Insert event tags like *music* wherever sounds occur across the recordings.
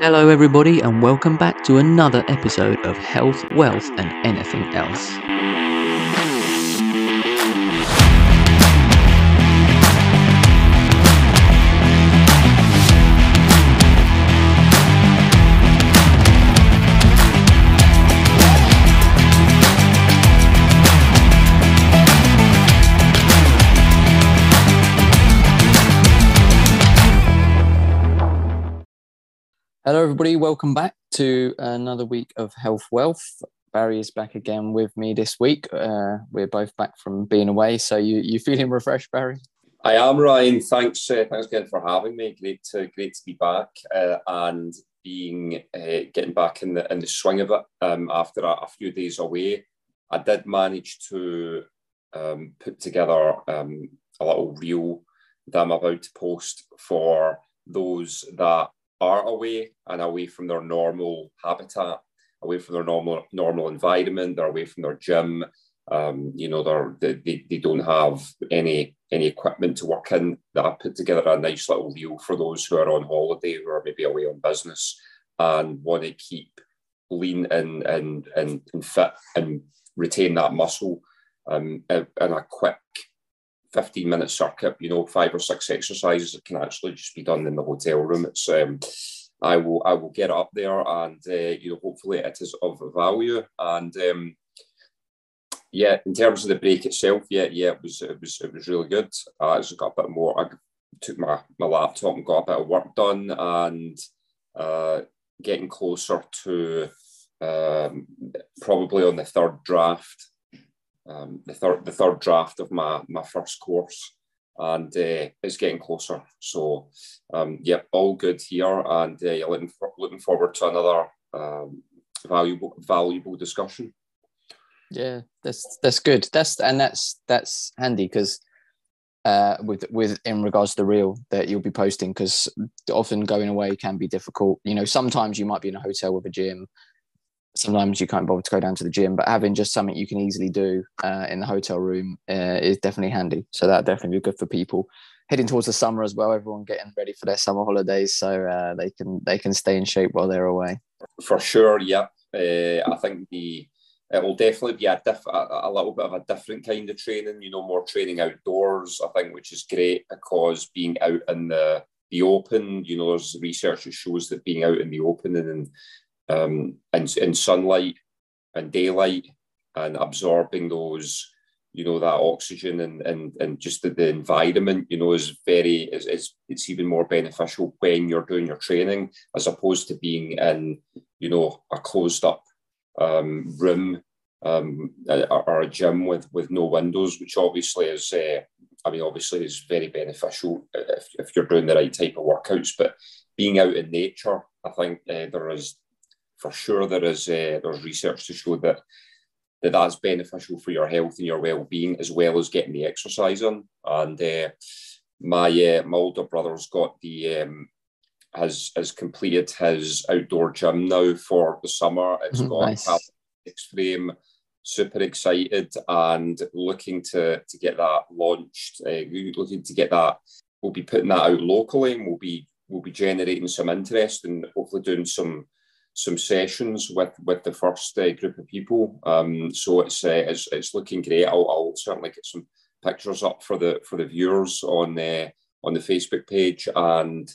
Hello, everybody, and welcome back to another episode of Health, Wealth, and Anything Else. Hello, everybody. Welcome back to another week of Health Wealth. Barry is back again with me this week. Uh, we're both back from being away, so you you feeling refreshed, Barry? I am Ryan. Thanks, uh, thanks again for having me. Great to great to be back uh, and being uh, getting back in the in the swing of it um, after a, a, few days away. I did manage to um, put together um, a little reel that I'm about to post for those that are away and away from their normal habitat, away from their normal normal environment. They're away from their gym. Um, you know, they're, they, they don't have any any equipment to work in. That I put together a nice little deal for those who are on holiday, who are maybe away on business and want to keep lean and and and, and fit and retain that muscle um, in a quick 15 minute circuit, you know, five or six exercises that can actually just be done in the hotel room. It's um, I will I will get up there and uh, you know hopefully it is of value and um, yeah in terms of the break itself yeah yeah it was it was it was really good I just got a bit more I took my, my laptop and got a bit of work done and uh, getting closer to um, probably on the third draft um, the third the third draft of my my first course, and uh, it's getting closer. So, um, yep, all good here, and uh, looking for, looking forward to another um, valuable valuable discussion. Yeah, that's that's good. That's and that's that's handy because uh, with with in regards to the reel that you'll be posting because often going away can be difficult. You know, sometimes you might be in a hotel with a gym sometimes you can't bother to go down to the gym, but having just something you can easily do uh, in the hotel room uh, is definitely handy. So that definitely be good for people heading towards the summer as well. Everyone getting ready for their summer holidays, so uh, they can they can stay in shape while they're away. For sure, yeah. Uh, I think the it will definitely be a, diff- a, a little bit of a different kind of training. You know, more training outdoors. I think, which is great because being out in the the open, you know, there's research that shows that being out in the open and um, in, in sunlight and daylight and absorbing those you know that oxygen and and, and just the, the environment you know is very is, is it's even more beneficial when you're doing your training as opposed to being in you know a closed up um, room um, or a gym with with no windows which obviously is uh, I mean obviously is very beneficial if, if you're doing the right type of workouts but being out in nature I think uh, there is for sure there is uh, there's research to show that that that's beneficial for your health and your well-being as well as getting the exercise on. And uh, my uh, my older brother's got the um, has has completed his outdoor gym now for the summer. It's mm-hmm, got nice. a six frame. Super excited and looking to to get that launched. Uh, looking to get that. We'll be putting that out locally, and we'll be we'll be generating some interest and hopefully doing some some sessions with with the first uh, group of people. Um, so it's, uh, it's it's looking great. I'll, I'll, certainly get some pictures up for the for the viewers on the uh, on the Facebook page, and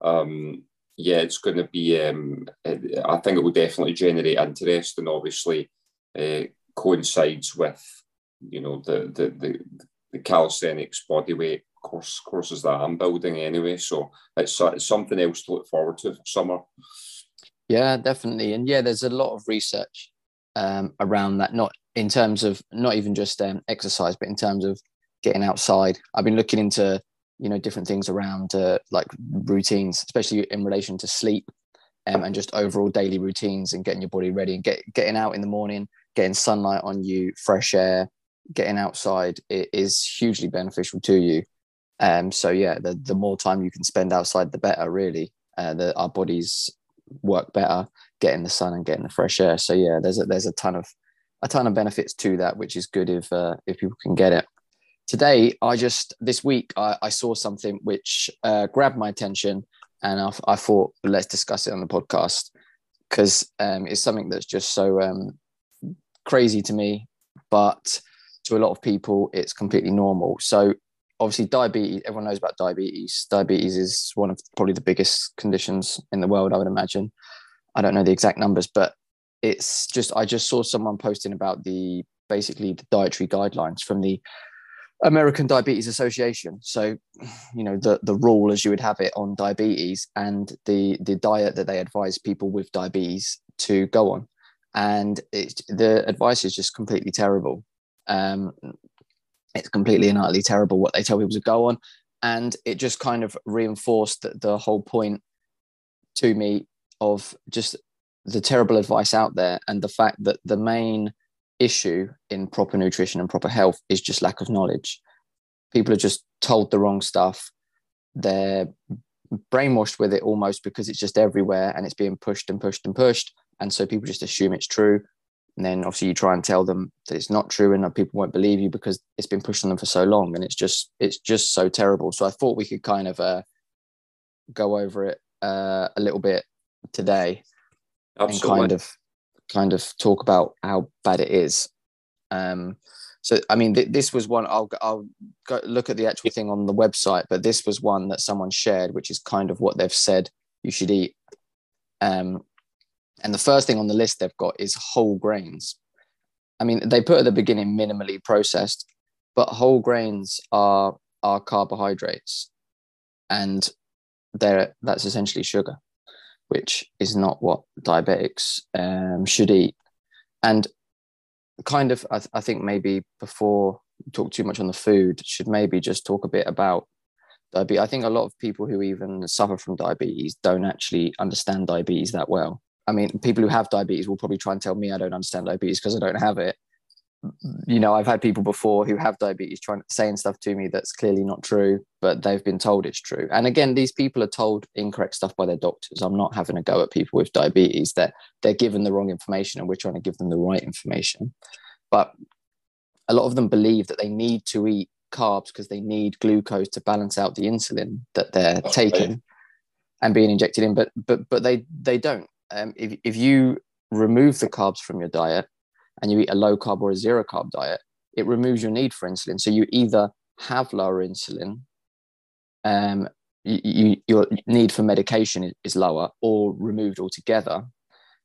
um, yeah, it's going to be. Um, I think it will definitely generate interest, and obviously uh, coincides with you know the the the, the calisthenics bodyweight course courses that I'm building anyway. So it's, it's something else to look forward to for summer. Yeah, definitely. And yeah, there's a lot of research um, around that, not in terms of not even just um, exercise, but in terms of getting outside. I've been looking into, you know, different things around uh, like routines, especially in relation to sleep um, and just overall daily routines and getting your body ready and get, getting out in the morning, getting sunlight on you, fresh air, getting outside it is hugely beneficial to you. Um, so yeah, the, the more time you can spend outside, the better really. Uh, our bodies work better getting the sun and getting the fresh air. So yeah, there's a, there's a ton of a ton of benefits to that, which is good if uh, if people can get it. Today, I just this week I, I saw something which uh, grabbed my attention, and I, I thought let's discuss it on the podcast because um, it's something that's just so um, crazy to me, but to a lot of people, it's completely normal. So obviously, diabetes. Everyone knows about diabetes. Diabetes is one of probably the biggest conditions in the world. I would imagine. I don't know the exact numbers, but it's just I just saw someone posting about the basically the dietary guidelines from the American Diabetes Association. So, you know, the the rule as you would have it on diabetes and the the diet that they advise people with diabetes to go on, and it, the advice is just completely terrible. Um, it's completely and utterly terrible what they tell people to go on, and it just kind of reinforced the, the whole point to me of just the terrible advice out there and the fact that the main issue in proper nutrition and proper health is just lack of knowledge. People are just told the wrong stuff. They're brainwashed with it almost because it's just everywhere and it's being pushed and pushed and pushed. And so people just assume it's true. And then obviously you try and tell them that it's not true and people won't believe you because it's been pushed on them for so long. And it's just, it's just so terrible. So I thought we could kind of uh, go over it uh, a little bit today Absolutely. and kind of kind of talk about how bad it is. Um, so, I mean, th- this was one. I'll I'll go look at the actual thing on the website, but this was one that someone shared, which is kind of what they've said you should eat. Um, and the first thing on the list they've got is whole grains. I mean, they put at the beginning minimally processed, but whole grains are are carbohydrates, and they're that's essentially sugar which is not what diabetics um, should eat. And kind of, I, th- I think maybe before talk too much on the food, should maybe just talk a bit about diabetes. I think a lot of people who even suffer from diabetes don't actually understand diabetes that well. I mean, people who have diabetes will probably try and tell me I don't understand diabetes because I don't have it you know, I've had people before who have diabetes trying saying stuff to me that's clearly not true, but they've been told it's true. And again, these people are told incorrect stuff by their doctors. I'm not having a go at people with diabetes. That they're, they're given the wrong information, and we're trying to give them the right information. But a lot of them believe that they need to eat carbs because they need glucose to balance out the insulin that they're that's taking right. and being injected in. But but but they they don't. Um, if if you remove the carbs from your diet and you eat a low carb or a zero carb diet, it removes your need for insulin. So you either have lower insulin, um, you, you, your need for medication is lower or removed altogether.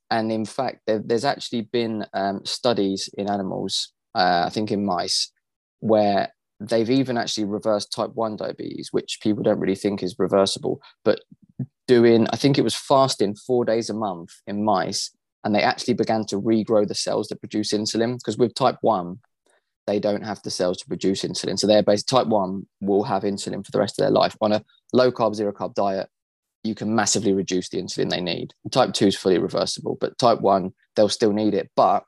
And in fact, there, there's actually been um, studies in animals, uh, I think in mice, where they've even actually reversed type 1 diabetes, which people don't really think is reversible. But doing, I think it was fasting four days a month in mice and they actually began to regrow the cells that produce insulin because with type 1 they don't have the cells to produce insulin. So they're based type 1 will have insulin for the rest of their life. On a low carb zero carb diet you can massively reduce the insulin they need. Type 2 is fully reversible but type 1 they'll still need it. But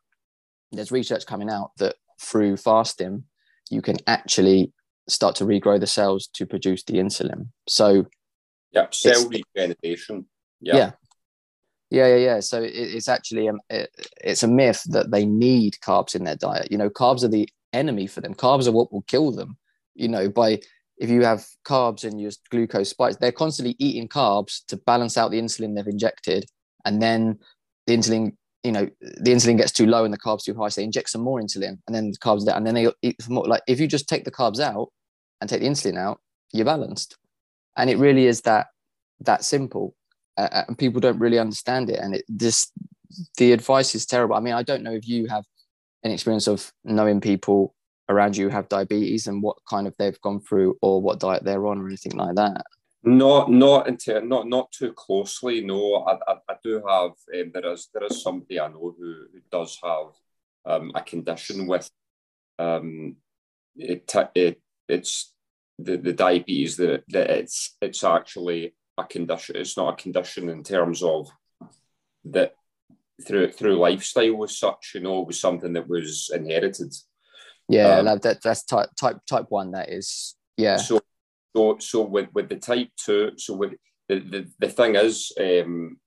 there's research coming out that through fasting you can actually start to regrow the cells to produce the insulin. So yeah cell regeneration yeah. yeah yeah, yeah, yeah. So it, it's actually um, it, it's a myth that they need carbs in their diet. You know, carbs are the enemy for them. Carbs are what will kill them. You know, by if you have carbs and your glucose spikes, they're constantly eating carbs to balance out the insulin they've injected, and then the insulin, you know, the insulin gets too low and the carbs too high, so they inject some more insulin, and then the carbs down, and then they eat more. Like if you just take the carbs out and take the insulin out, you're balanced, and it really is that that simple uh, and people don't really understand it. And it just the advice is terrible. I mean i don't know if you have an experience of knowing people around you who have diabetes and what kind of they've gone through or what diet they're on or anything like that. Not not into not not too closely no. I, I, I do have um, there is there is somebody i know who, who does have um, a condition with um it, it it's the, the diabetes that, that it's it's actually a condition. It's not a condition in terms of that through through lifestyle was such. You know, was something that was inherited. Yeah, um, that, that's type type type one. That is yeah. So so so with with the type two. So with the the, the thing is. um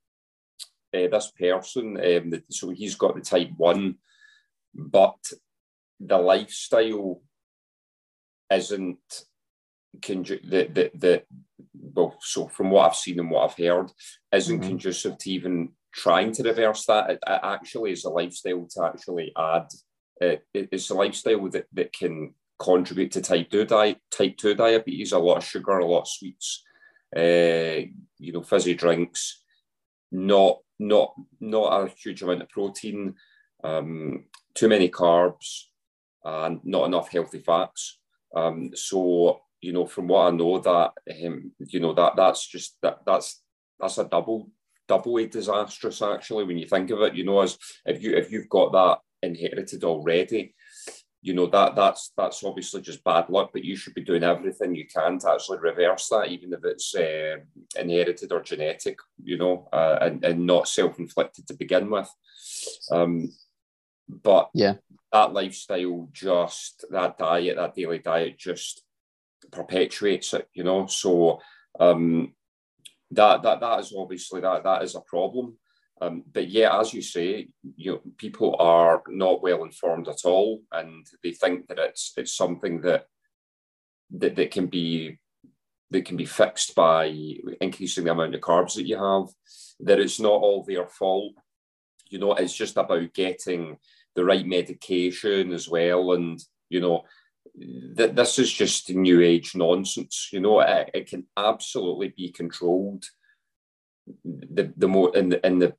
uh, this person, um, the, so he's got the type one, but the lifestyle isn't that the that well, so from what I've seen and what I've heard, isn't mm-hmm. conducive to even trying to reverse that. It, it actually is a lifestyle to actually add. It, it's a lifestyle that, that can contribute to type two diet, type two diabetes. A lot of sugar, a lot of sweets, uh, you know, fizzy drinks, not not not a huge amount of protein, um, too many carbs, and not enough healthy fats. Um, so you know, from what I know, that um, you know that that's just that that's that's a double doubly disastrous actually when you think of it. You know, as if you if you've got that inherited already, you know that that's that's obviously just bad luck. But you should be doing everything you can to actually reverse that, even if it's uh, inherited or genetic. You know, uh, and and not self inflicted to begin with. Um, but yeah, that lifestyle, just that diet, that daily diet, just perpetuates it. You know, so um, that that that is obviously that that is a problem. Um, but yeah, as you say, you know, people are not well informed at all, and they think that it's it's something that that, that can be that can be fixed by increasing the amount of carbs that you have. That it's not all their fault. You know, it's just about getting the right medication as well, and you know, that this is just new age nonsense. You know, it, it can absolutely be controlled. The the more in the in the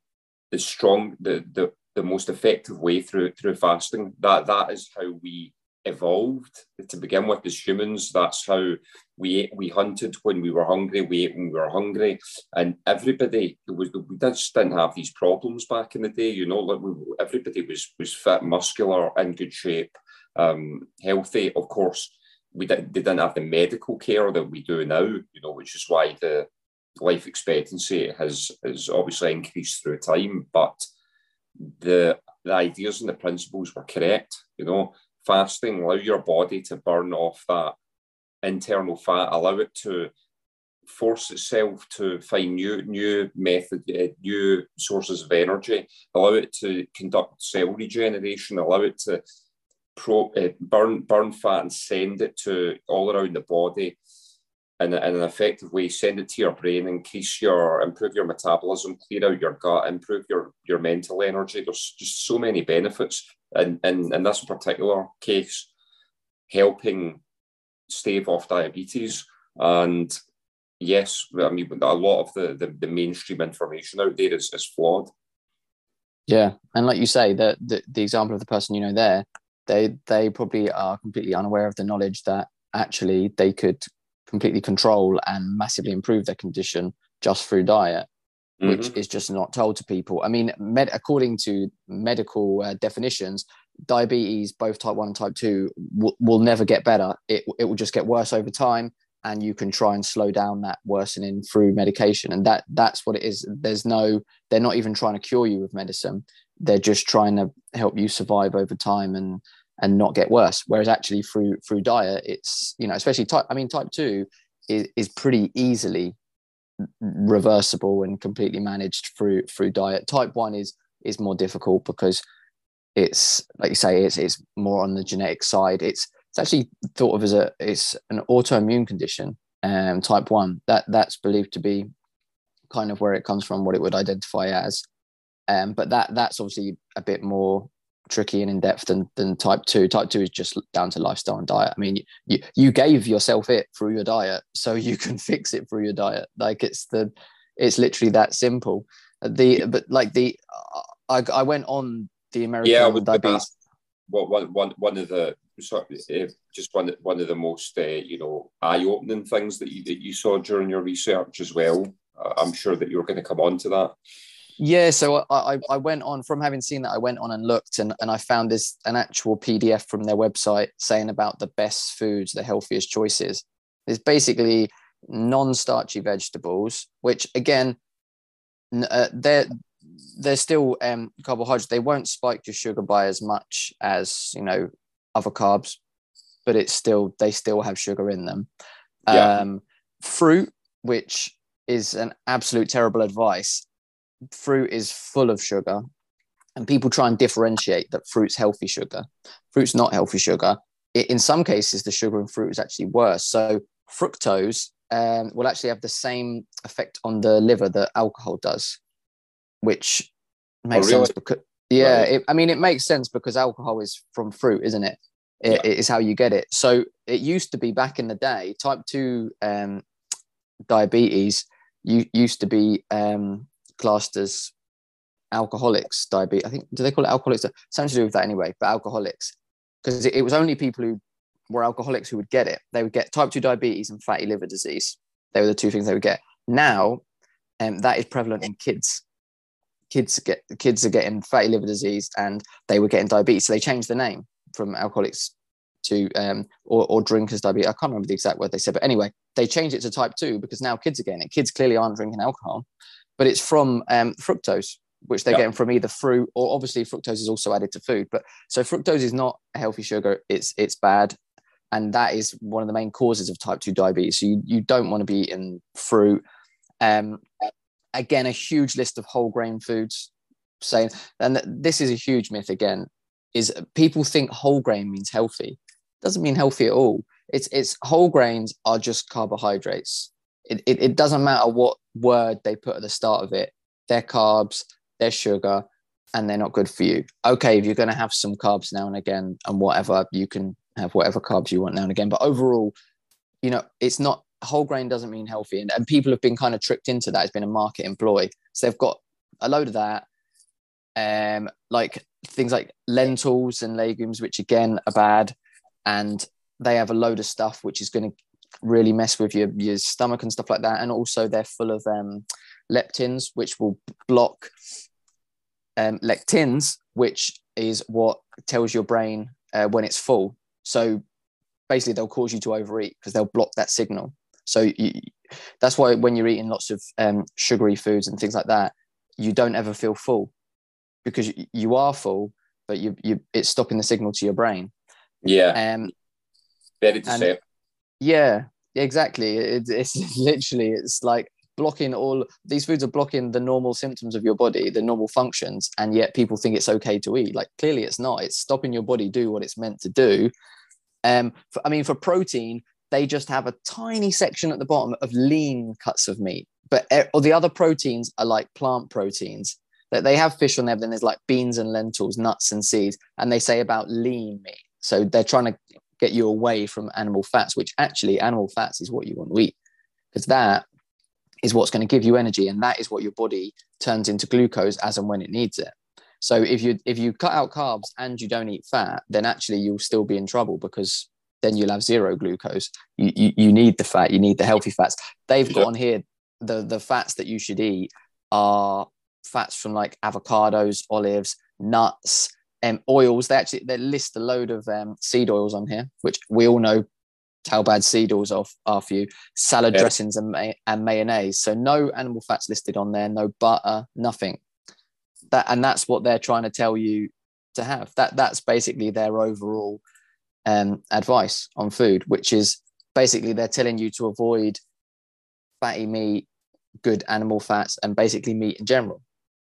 the strong the the the most effective way through through fasting. That that is how we evolved to begin with as humans. That's how we ate, we hunted when we were hungry, we ate when we were hungry, and everybody was we just didn't have these problems back in the day. You know, like we, everybody was was fit, muscular, in good shape um, healthy. Of course, we did, they didn't have the medical care that we do now, you know, which is why the life expectancy has has obviously increased through time. But the the ideas and the principles were correct. You know, fasting allow your body to burn off that internal fat, allow it to force itself to find new new method, uh, new sources of energy, allow it to conduct cell regeneration, allow it to pro, uh, burn burn fat and send it to all around the body in, in an effective way. Send it to your brain, increase your improve your metabolism, clear out your gut, improve your your mental energy. There's just so many benefits, and in, in this particular case, helping stave off diabetes and yes, I mean, a lot of the, the, the, mainstream information out there is, is flawed. Yeah. And like you say, the, the, the example of the person you know there, they they probably are completely unaware of the knowledge that actually they could completely control and massively improve their condition just through diet mm-hmm. which is just not told to people. I mean med- according to medical uh, definitions diabetes both type 1 and type 2 w- will never get better. It, it will just get worse over time and you can try and slow down that worsening through medication. And that that's what it is. There's no they're not even trying to cure you with medicine they're just trying to help you survive over time and and not get worse. Whereas actually through through diet, it's you know especially type. I mean, type two is is pretty easily reversible and completely managed through through diet. Type one is is more difficult because it's like you say it's it's more on the genetic side. It's it's actually thought of as a it's an autoimmune condition. Um, type one that that's believed to be kind of where it comes from, what it would identify as. Um, but that that's obviously a bit more tricky and in depth than, than type two. Type two is just down to lifestyle and diet. I mean, you you gave yourself it through your diet, so you can *laughs* fix it through your diet. Like it's the it's literally that simple. The but like the I, I went on the American yeah, diabetes. What one, one, one of the just one one of the most uh, you know eye opening things that you that you saw during your research as well. I'm sure that you're going to come on to that. Yeah, so I, I went on from having seen that, I went on and looked and, and I found this an actual PDF from their website saying about the best foods, the healthiest choices. It's basically non-starchy vegetables, which again, uh, they're they're still um, carbohydrates. They won't spike your sugar by as much as you know other carbs, but it's still they still have sugar in them. Yeah. Um, fruit, which is an absolute terrible advice fruit is full of sugar and people try and differentiate that fruit's healthy sugar fruit's not healthy sugar it, in some cases the sugar in fruit is actually worse so fructose um, will actually have the same effect on the liver that alcohol does, which makes oh, really? sense because yeah, right. it, I mean it makes sense because alcohol is from fruit, isn't it? It, yeah. it is how you get it. So it used to be back in the day, type two um, diabetes you used to be um, classed as alcoholics diabetes. I think do they call it alcoholics? Something to do with that anyway, but alcoholics because it, it was only people who were alcoholics who would get it. They would get type 2 diabetes and fatty liver disease. They were the two things they would get. Now, um, that is prevalent in kids. Kids get kids are getting fatty liver disease and they were getting diabetes. So they changed the name from alcoholics to um, or, or drinkers diabetes. I can't remember the exact word they said, but anyway, they changed it to type 2 because now kids are getting it. Kids clearly aren't drinking alcohol, but it's from um, fructose which they're yep. getting from either fruit or obviously fructose is also added to food. But so fructose is not a healthy sugar. It's it's bad, and that is one of the main causes of type two diabetes. So you you don't want to be eating fruit. Um, again, a huge list of whole grain foods. Saying and this is a huge myth again. Is people think whole grain means healthy? Doesn't mean healthy at all. It's it's whole grains are just carbohydrates. It, it, it doesn't matter what word they put at the start of it. They're carbs they're sugar, and they're not good for you. Okay, if you're going to have some carbs now and again and whatever, you can have whatever carbs you want now and again. But overall, you know, it's not whole grain doesn't mean healthy. And, and people have been kind of tricked into that. It's been a market employ. So they've got a load of that. Um, like things like lentils and legumes, which again are bad. And they have a load of stuff which is going to really mess with your, your stomach and stuff like that. And also they're full of um, leptins, which will block um, lectins, which is what tells your brain uh, when it's full. So basically, they'll cause you to overeat because they'll block that signal. So you, that's why when you're eating lots of um, sugary foods and things like that, you don't ever feel full because you, you are full, but you, you it's stopping the signal to your brain. Yeah. Um, Very to say. Yeah, exactly. It, it's *laughs* literally it's like blocking all these foods are blocking the normal symptoms of your body the normal functions and yet people think it's okay to eat. Like clearly it's not. It's stopping your body do what it's meant to do. Um for, i mean for protein they just have a tiny section at the bottom of lean cuts of meat but or the other proteins are like plant proteins. That they have fish on there then there's like beans and lentils nuts and seeds and they say about lean meat. So they're trying to get you away from animal fats which actually animal fats is what you want to eat because that is what's going to give you energy and that is what your body turns into glucose as and when it needs it. So if you if you cut out carbs and you don't eat fat then actually you'll still be in trouble because then you'll have zero glucose. You you, you need the fat you need the healthy fats. They've got on here the the fats that you should eat are fats from like avocados olives nuts um, oils they actually they list a load of um, seed oils on here which we all know how bad seed oils are, are for you, salad yeah. dressings and, may- and mayonnaise. So no animal fats listed on there, no butter, nothing. That and that's what they're trying to tell you to have. That that's basically their overall um, advice on food, which is basically they're telling you to avoid fatty meat, good animal fats, and basically meat in general,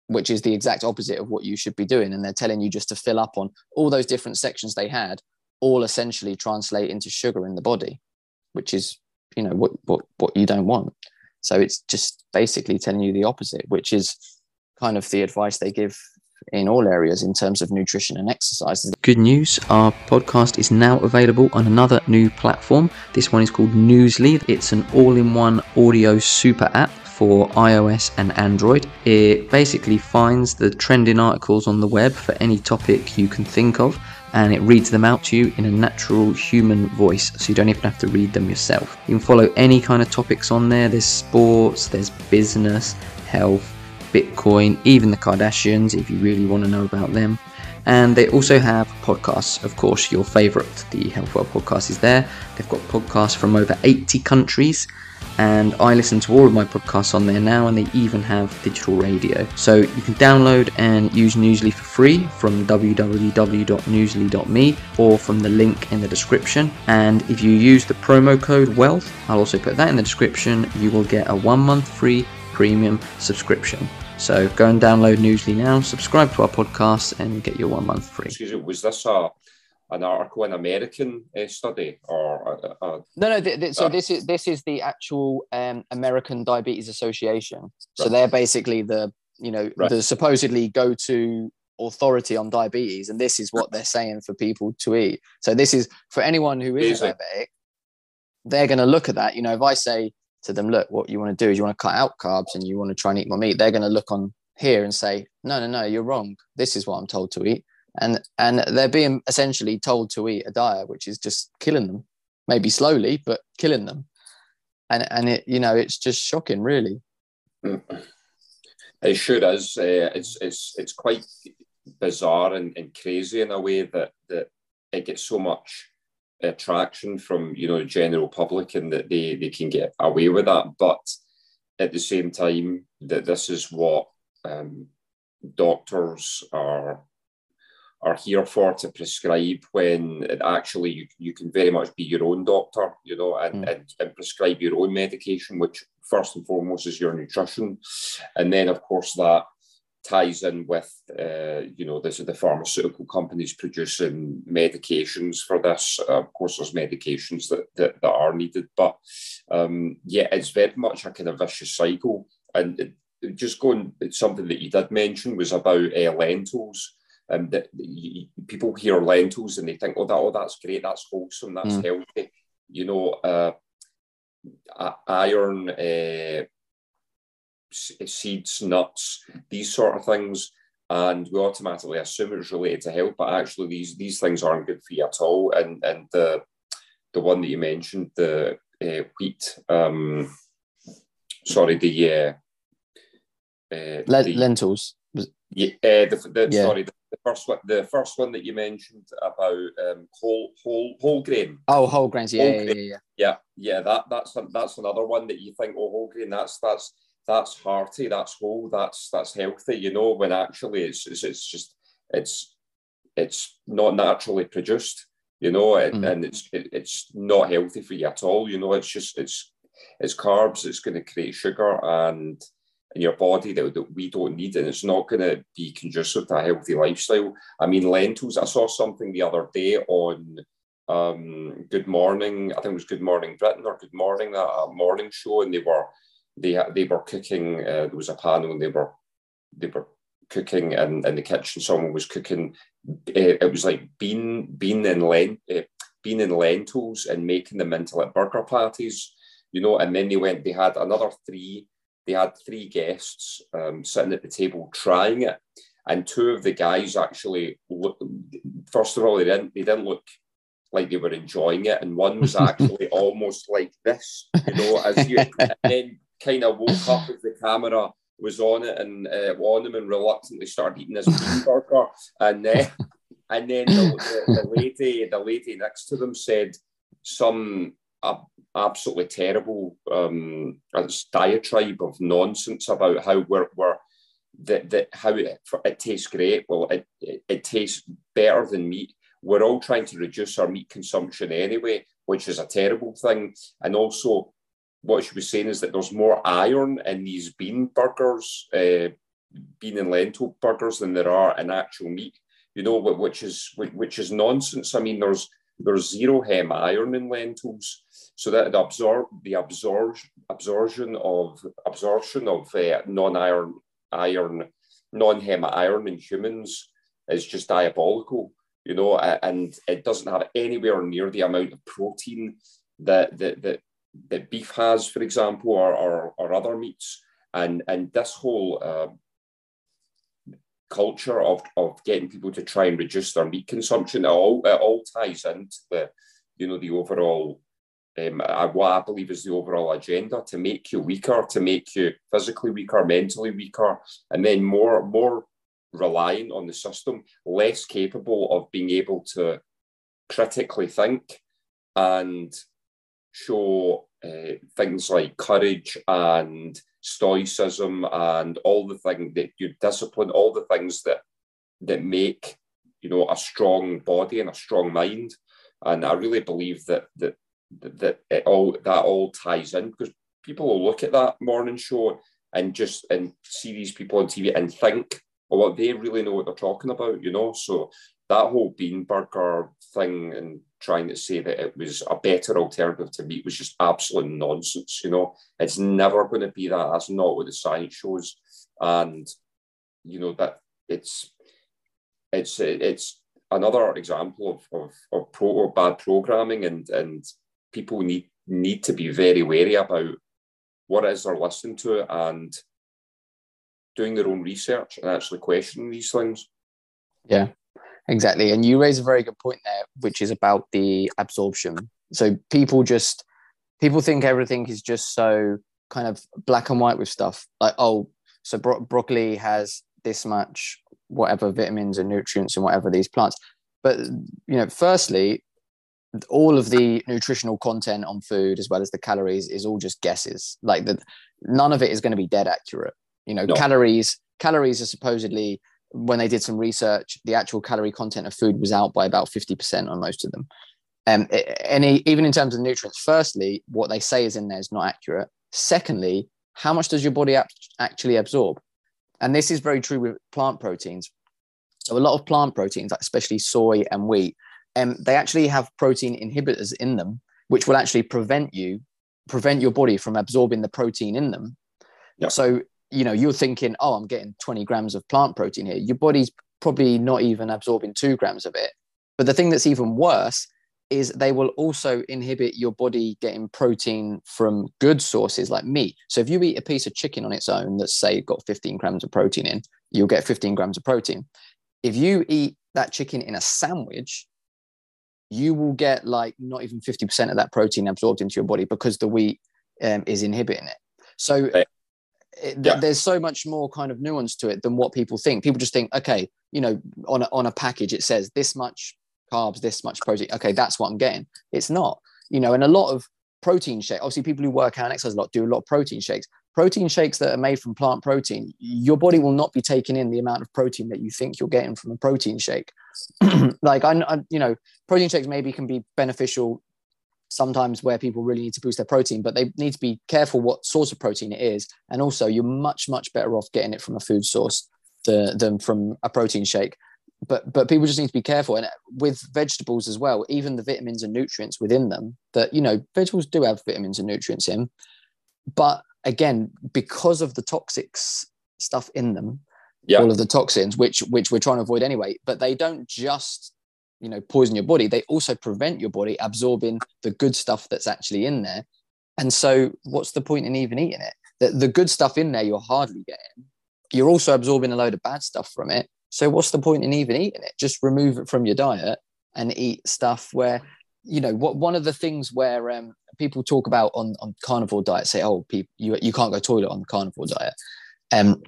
which is the exact opposite of what you should be doing. And they're telling you just to fill up on all those different sections they had all essentially translate into sugar in the body, which is you know what what what you don't want. So it's just basically telling you the opposite, which is kind of the advice they give in all areas in terms of nutrition and exercise. Good news, our podcast is now available on another new platform. This one is called Newsly. It's an all in one audio super app for iOS and Android. It basically finds the trending articles on the web for any topic you can think of and it reads them out to you in a natural human voice so you don't even have to read them yourself. You can follow any kind of topics on there there's sports, there's business, health, Bitcoin, even the Kardashians if you really want to know about them. And they also have podcasts, of course, your favorite, the Health Wealth podcast is there. They've got podcasts from over 80 countries and I listen to all of my podcasts on there now, and they even have digital radio. So you can download and use Newsly for free from www.newsly.me or from the link in the description. And if you use the promo code WEALTH, I'll also put that in the description, you will get a one month free premium subscription. So go and download Newsly now, subscribe to our podcast, and get your one month free. Excuse me, was this a an article, an American uh, study, or a, no, no. Th- th- so uh, this is this is the actual um, American Diabetes Association. So right. they're basically the you know right. the supposedly go to authority on diabetes, and this is what they're saying for people to eat. So this is for anyone who is Easy. diabetic. They're going to look at that. You know, if I say to them, look, what you want to do is you want to cut out carbs and you want to try and eat more meat, they're going to look on here and say, no, no, no, you're wrong. This is what I'm told to eat and and they're being essentially told to eat a diet which is just killing them maybe slowly but killing them. And and it you know it's just shocking really. It sure is uh, it's it's it's quite bizarre and, and crazy in a way that that it gets so much attraction from you know the general public and that they they can get away with that. But at the same time that this is what um, doctors are are here for to prescribe when it actually you, you can very much be your own doctor, you know, and, mm. and, and, prescribe your own medication, which first and foremost is your nutrition. And then, of course, that ties in with, uh, you know, this is the pharmaceutical companies producing medications for this. Uh, of course, there's medications that, that, that are needed, but um, yeah, it's very much a kind of vicious cycle. And it, just going, something that you did mention was about uh, lentils um, that people hear lentils and they think, oh, that, oh, that's great, that's wholesome, that's mm. healthy. You know, uh, iron, uh, seeds, nuts, these sort of things, and we automatically assume it's related to health, but actually these these things aren't good for you at all. And and the the one that you mentioned, the uh, wheat, um, sorry, the uh, uh, the, lentils. Yeah, uh, the, the yeah. sorry, the, the, first one, the first one that you mentioned about um, whole whole whole grain. Oh, whole grains, yeah, whole yeah, grain. yeah, yeah, yeah. That that's that's another one that you think, oh, whole grain, that's that's that's hearty, that's whole, that's that's healthy. You know, when actually it's it's, it's just it's it's not naturally produced. You know, and, mm. and it's it, it's not healthy for you at all. You know, it's just it's it's carbs. It's going to create sugar and your body that, that we don't need, and it's not going to be conducive to a healthy lifestyle. I mean, lentils. I saw something the other day on um, Good Morning. I think it was Good Morning Britain or Good Morning that a morning show, and they were they they were cooking. Uh, there was a panel, and they were they were cooking in, in the kitchen. Someone was cooking. Uh, it was like bean bean and lent uh, bean and lentils, and making them into like burger patties. You know, and then they went. They had another three they had three guests um, sitting at the table trying it, and two of the guys actually look. First of all, they didn't they didn't look like they were enjoying it, and one was actually *laughs* almost like this, you know, as you and then kind of woke up as the camera was on it and uh, on him and reluctantly started eating his bean burger, and then and then the, the, the lady the lady next to them said some absolutely terrible um, diatribe of nonsense about how we're, we're that, that how it, it tastes great. Well, it, it, it tastes better than meat. We're all trying to reduce our meat consumption anyway, which is a terrible thing. And also, what she was saying is that there's more iron in these bean burgers, uh, bean and lentil burgers, than there are in actual meat. You know, which is which is nonsense. I mean, there's there's zero heme iron in lentils, so that the absorb the absorb absorption of absorption of uh, non-iron iron non-heme iron in humans is just diabolical, you know, and it doesn't have anywhere near the amount of protein that that that, that beef has, for example, or, or, or other meats. And and this whole uh, culture of, of getting people to try and reduce their meat consumption. It all, it all ties into the, you know, the overall, um, what I believe is the overall agenda to make you weaker, to make you physically weaker, mentally weaker, and then more, more reliant on the system, less capable of being able to critically think and show uh, things like courage and stoicism and all the things that your discipline, all the things that that make you know a strong body and a strong mind. And I really believe that that that, it all that all ties in because people will look at that morning show and just and see these people on TV and think, oh, well, they really know what they're talking about, you know. So that whole bean burger thing and trying to say that it was a better alternative to meat was just absolute nonsense. You know, it's never going to be that. That's not what the science shows, and you know that it's it's it's another example of of, of pro bad programming, and and people need need to be very wary about what it is they're listening to and doing their own research and actually questioning these things. Yeah, exactly. And you raise a very good point there, which is about the absorption. So people just people think everything is just so kind of black and white with stuff. Like, oh, so bro- broccoli has this much whatever vitamins and nutrients and whatever these plants. But you know, firstly, all of the nutritional content on food as well as the calories is all just guesses. Like that, none of it is going to be dead accurate. You know, no. calories calories are supposedly when they did some research, the actual calorie content of food was out by about 50% on most of them. Um, any, even in terms of nutrients, firstly, what they say is in there is not accurate. Secondly, how much does your body actually absorb? And this is very true with plant proteins. So a lot of plant proteins, especially soy and wheat, um, they actually have protein inhibitors in them, which will actually prevent you, prevent your body from absorbing the protein in them. Yep. So you know you're thinking oh i'm getting 20 grams of plant protein here your body's probably not even absorbing two grams of it but the thing that's even worse is they will also inhibit your body getting protein from good sources like meat so if you eat a piece of chicken on its own that's say got 15 grams of protein in you'll get 15 grams of protein if you eat that chicken in a sandwich you will get like not even 50% of that protein absorbed into your body because the wheat um, is inhibiting it so it, yeah. there's so much more kind of nuance to it than what people think. People just think, okay, you know, on a, on a package it says this much carbs, this much protein. Okay, that's what I'm getting. It's not, you know, and a lot of protein shake. Obviously, people who work out and exercise a lot do a lot of protein shakes. Protein shakes that are made from plant protein, your body will not be taking in the amount of protein that you think you're getting from a protein shake. *clears throat* like I, I, you know, protein shakes maybe can be beneficial sometimes where people really need to boost their protein, but they need to be careful what source of protein it is. And also, you're much, much better off getting it from a food source to, than from a protein shake. But but people just need to be careful. And with vegetables as well, even the vitamins and nutrients within them, that you know, vegetables do have vitamins and nutrients in. But again, because of the toxic stuff in them, yeah. all of the toxins, which which we're trying to avoid anyway, but they don't just you know poison your body they also prevent your body absorbing the good stuff that's actually in there. And so what's the point in even eating it? The, the good stuff in there you're hardly getting you're also absorbing a load of bad stuff from it. So what's the point in even eating it? Just remove it from your diet and eat stuff where you know what one of the things where um, people talk about on on carnivore diet say oh people you, you can't go toilet on the carnivore diet um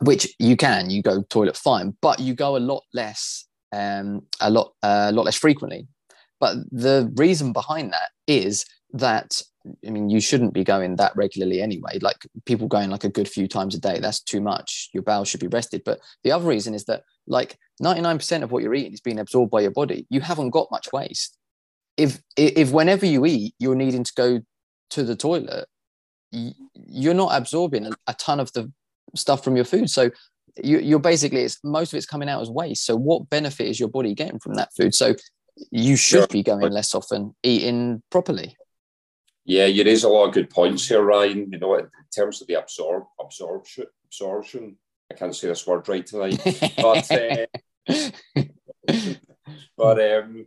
which you can you go toilet fine but you go a lot less um, a lot a lot less frequently. But the reason behind that is that I mean you shouldn't be going that regularly anyway. Like people going like a good few times a day, that's too much. Your bowels should be rested. But the other reason is that like 99% of what you're eating is being absorbed by your body. You haven't got much waste. If if whenever you eat, you're needing to go to the toilet, you're not absorbing a ton of the stuff from your food. So you, are basically it's most of it's coming out as waste. So what benefit is your body getting from that food? So you should be going less often, eating properly. Yeah, you raise a lot of good points here, Ryan. You know, in terms of the absorb absorption absorption, I can't say this word right tonight, but *laughs* uh, but um,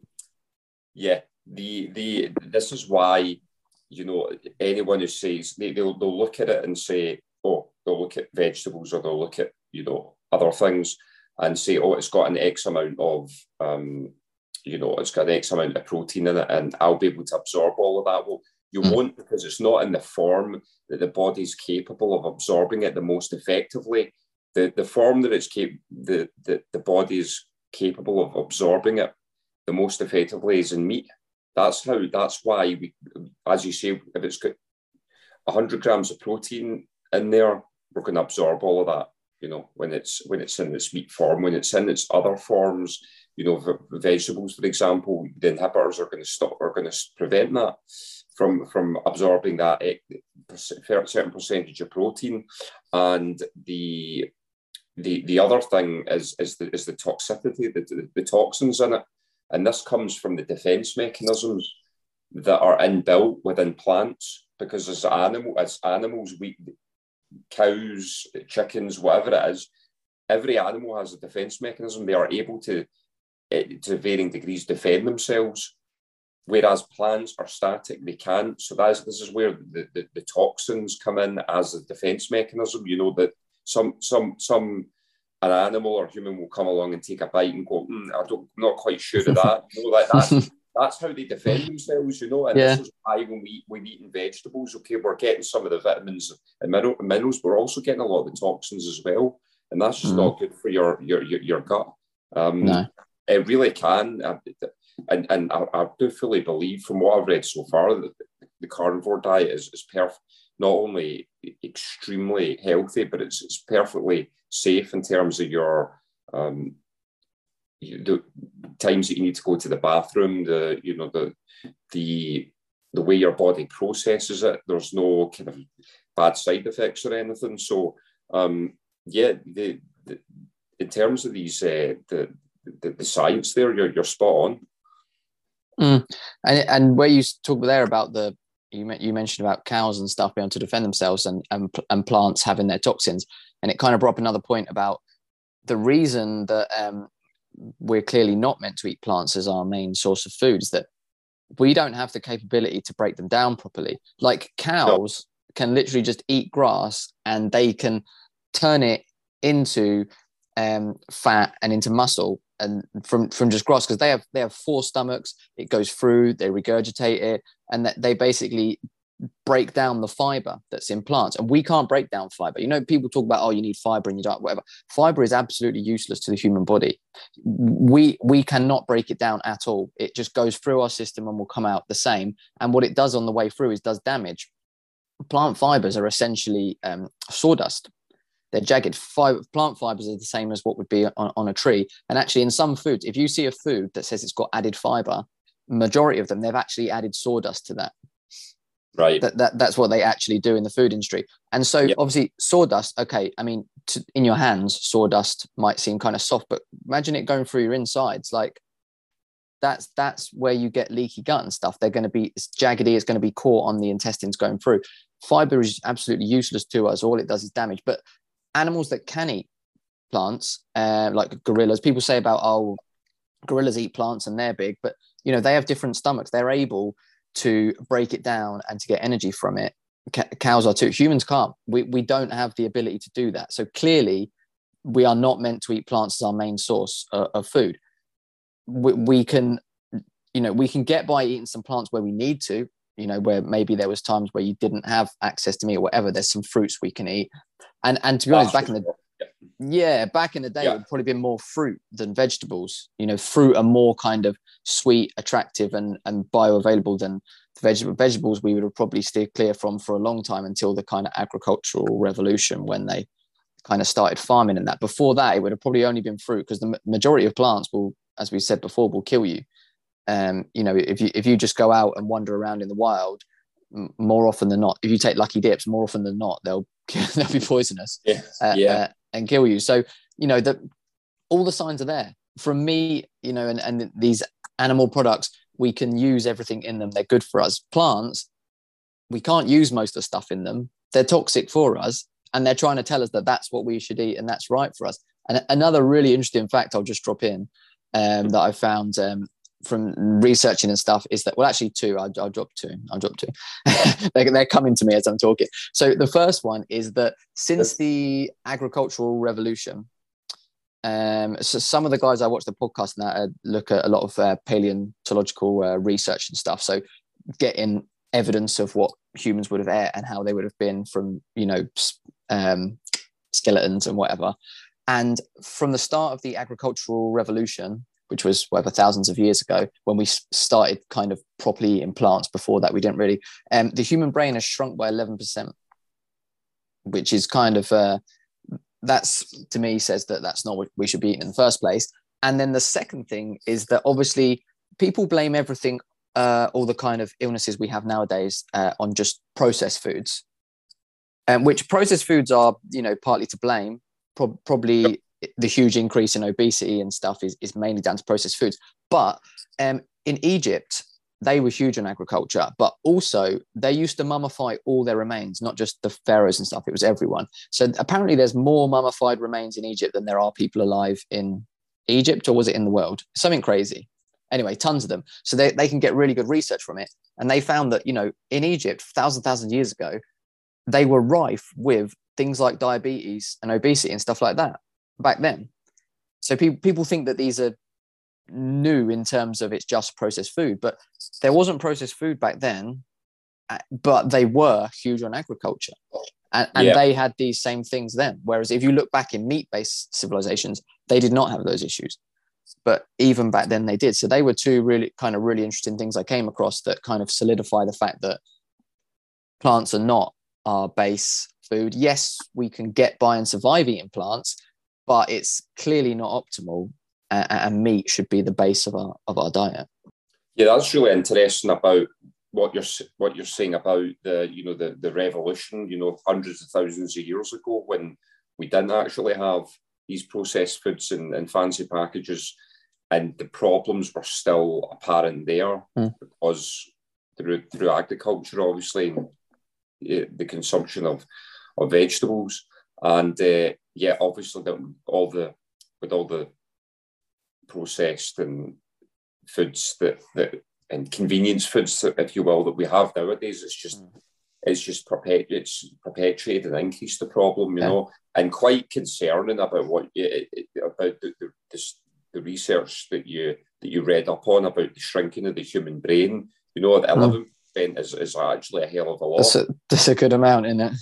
yeah, the the this is why you know anyone who says they, they'll they'll look at it and say, oh, they'll look at vegetables or they'll look at you know other things and say, oh, it's got an X amount of um, you know, it's got an X amount of protein in it, and I'll be able to absorb all of that. Well, you mm. won't because it's not in the form that the body's capable of absorbing it the most effectively. The the form that it's cap- the, the the body is capable of absorbing it the most effectively is in meat. That's how. That's why we, as you say, if it's got 100 grams of protein in there, we're going to absorb all of that. You know, when it's when it's in its meat form, when it's in its other forms, you know, vegetables, for example, the inhibitors are going to stop, are going to prevent that from from absorbing that certain percentage of protein, and the the the other thing is is the is the toxicity, the, the, the toxins in it, and this comes from the defense mechanisms that are inbuilt within plants because as animal as animals we cows chickens whatever it is every animal has a defense mechanism. They are able to eh, to varying degrees defend themselves whereas plants are static. They can't. So that's this is where the, the, the toxins come in as a defense mechanism. You know that some some some an animal or human will come along and take a bite and go mm, i don't I'm not quite sure of *laughs* that you know like that's *laughs* that's how they defend themselves, you know. And yeah. this is why when we we eating vegetables, okay, we're getting some of the vitamins and minerals, but we're also getting a lot of the toxins as well, and that's just mm. not good for your your your, your gut. Um, no. It really can, uh, and and I, I, do fully believe from what I've read so far that the carnivore diet is is perfect. Not only extremely healthy, but it's it's perfectly safe in terms of your um, the times that you need to go to the bathroom, the you know the the the way your body processes it. There's no kind of bad side effects or anything. So um, yeah, the, the in terms of these uh, the, the, the science there, you're you're spot on. Mm. And and where you talk there about the you you mentioned about cows and stuff being able to defend themselves and and, and plants having their toxins, and it kind of brought up another point about the reason that um, we're clearly not meant to eat plants as our main source of food is that we don't have the capability to break them down properly. Like cows no. can literally just eat grass and they can turn it into um, fat and into muscle and from from just grass because they have they have four stomachs. It goes through, they regurgitate it, and that they basically break down the fiber that's in plants. And we can't break down fiber. You know people talk about oh you need fiber in your diet whatever. Fiber is absolutely useless to the human body. We we cannot break it down at all. It just goes through our system and will come out the same. And what it does on the way through is does damage. Plant fibers are essentially um, sawdust they're jagged Fiber, plant fibers are the same as what would be on, on a tree. And actually in some foods if you see a food that says it's got added fiber majority of them they've actually added sawdust to that. Right. That, that that's what they actually do in the food industry. And so yep. obviously sawdust okay i mean to, in your hands sawdust might seem kind of soft but imagine it going through your insides. Like that's that's where you get leaky gut and stuff. They're going to be it's jaggedy it's going to be caught on the intestines going through. Fiber is absolutely useless to us. All it does is damage. But animals that can eat plants uh, like gorillas people say about oh gorillas eat plants and they're big but you know they have different stomachs they're able to break it down and to get energy from it. cows are too. Humans can't. We, we don't have the ability to do that. So clearly, we are not meant to eat plants as our main source of, of food. We, we can, you know, we can get by eating some plants where we need to. You know, where maybe there was times where you didn't have access to meat or whatever. There's some fruits we can eat, and and to be honest, back in the yeah, back in the day, yeah. it would probably been more fruit than vegetables. You know, fruit are more kind of sweet, attractive, and and bioavailable than vegetable vegetables. We would have probably steered clear from for a long time until the kind of agricultural revolution when they kind of started farming and that. Before that, it would have probably only been fruit because the majority of plants will, as we said before, will kill you. Um, you know, if you if you just go out and wander around in the wild, more often than not, if you take lucky dips, more often than not, they'll *laughs* they'll be poisonous. Yeah. Uh, yeah. Uh, and kill you. So, you know, that all the signs are there. From me, you know, and, and these animal products, we can use everything in them. They're good for us. Plants, we can't use most of the stuff in them. They're toxic for us. And they're trying to tell us that that's what we should eat and that's right for us. And another really interesting fact I'll just drop in um, that I found um, from researching and stuff is that well actually two I'll, I'll drop two I'll drop two. *laughs* They're, they're coming to me as I'm talking. So the first one is that since the agricultural revolution um, so some of the guys I watch the podcast now uh, look at a lot of uh, paleontological uh, research and stuff. So getting evidence of what humans would have ate and how they would have been from you know um, skeletons and whatever. And from the start of the agricultural revolution which was whatever thousands of years ago when we started kind of properly eating plants. Before that, we didn't really. Um, the human brain has shrunk by eleven percent, which is kind of uh, that's to me says that that's not what we should be eating in the first place. And then the second thing is that obviously people blame everything, uh, all the kind of illnesses we have nowadays uh, on just processed foods, um, which processed foods are, you know, partly to blame pro- probably the huge increase in obesity and stuff is, is mainly down to processed foods. But um, in Egypt, they were huge on agriculture, but also they used to mummify all their remains, not just the pharaohs and stuff. It was everyone. So apparently, there's more mummified remains in Egypt than there are people alive in Egypt, or was it in the world? Something crazy. Anyway, tons of them. So they, they can get really good research from it. And they found that, you know, in Egypt, thousand, thousand years ago, they were rife with things like diabetes and obesity and stuff like that back then. So pe- people think that these are new in terms of it's just processed food, but there wasn't processed food back then, uh, but they were huge on agriculture. And, and yeah. they had these same things then. Whereas if you look back in meat based civilizations, they did not have those issues. But even back then, they did. So they were two really kind of really interesting things I came across that kind of solidify the fact that plants are not our base food. Yes, we can get by and survive eating plants, but it's clearly not optimal. Uh, and meat should be the base of our of our diet. Yeah, that's really interesting about what you're what you're saying about the you know the the revolution. You know, hundreds of thousands of years ago when we didn't actually have these processed foods and, and fancy packages, and the problems were still apparent there mm. because through through agriculture, obviously, the consumption of of vegetables, and uh, yeah, obviously the, all the with all the processed and foods that that and convenience foods, if you will, that we have nowadays, it's just mm. it's just it's perpetuated and increased the problem, you yeah. know, and quite concerning about what about the, the, the, the research that you that you read up on about the shrinking of the human brain. You know, that mm. eleven percent is, is actually a hell of a lot. That's a, that's a good amount, isn't it?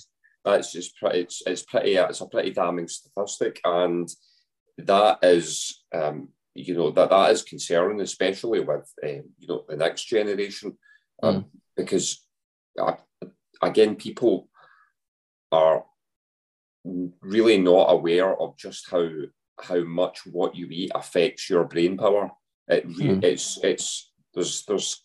That's just pretty. It's it's pretty. It's a pretty damning statistic, and that is, um, you know, that that is concerning, especially with um, you know the next generation, um, mm. because uh, again, people are really not aware of just how how much what you eat affects your brain power. It mm. it's it's there's there's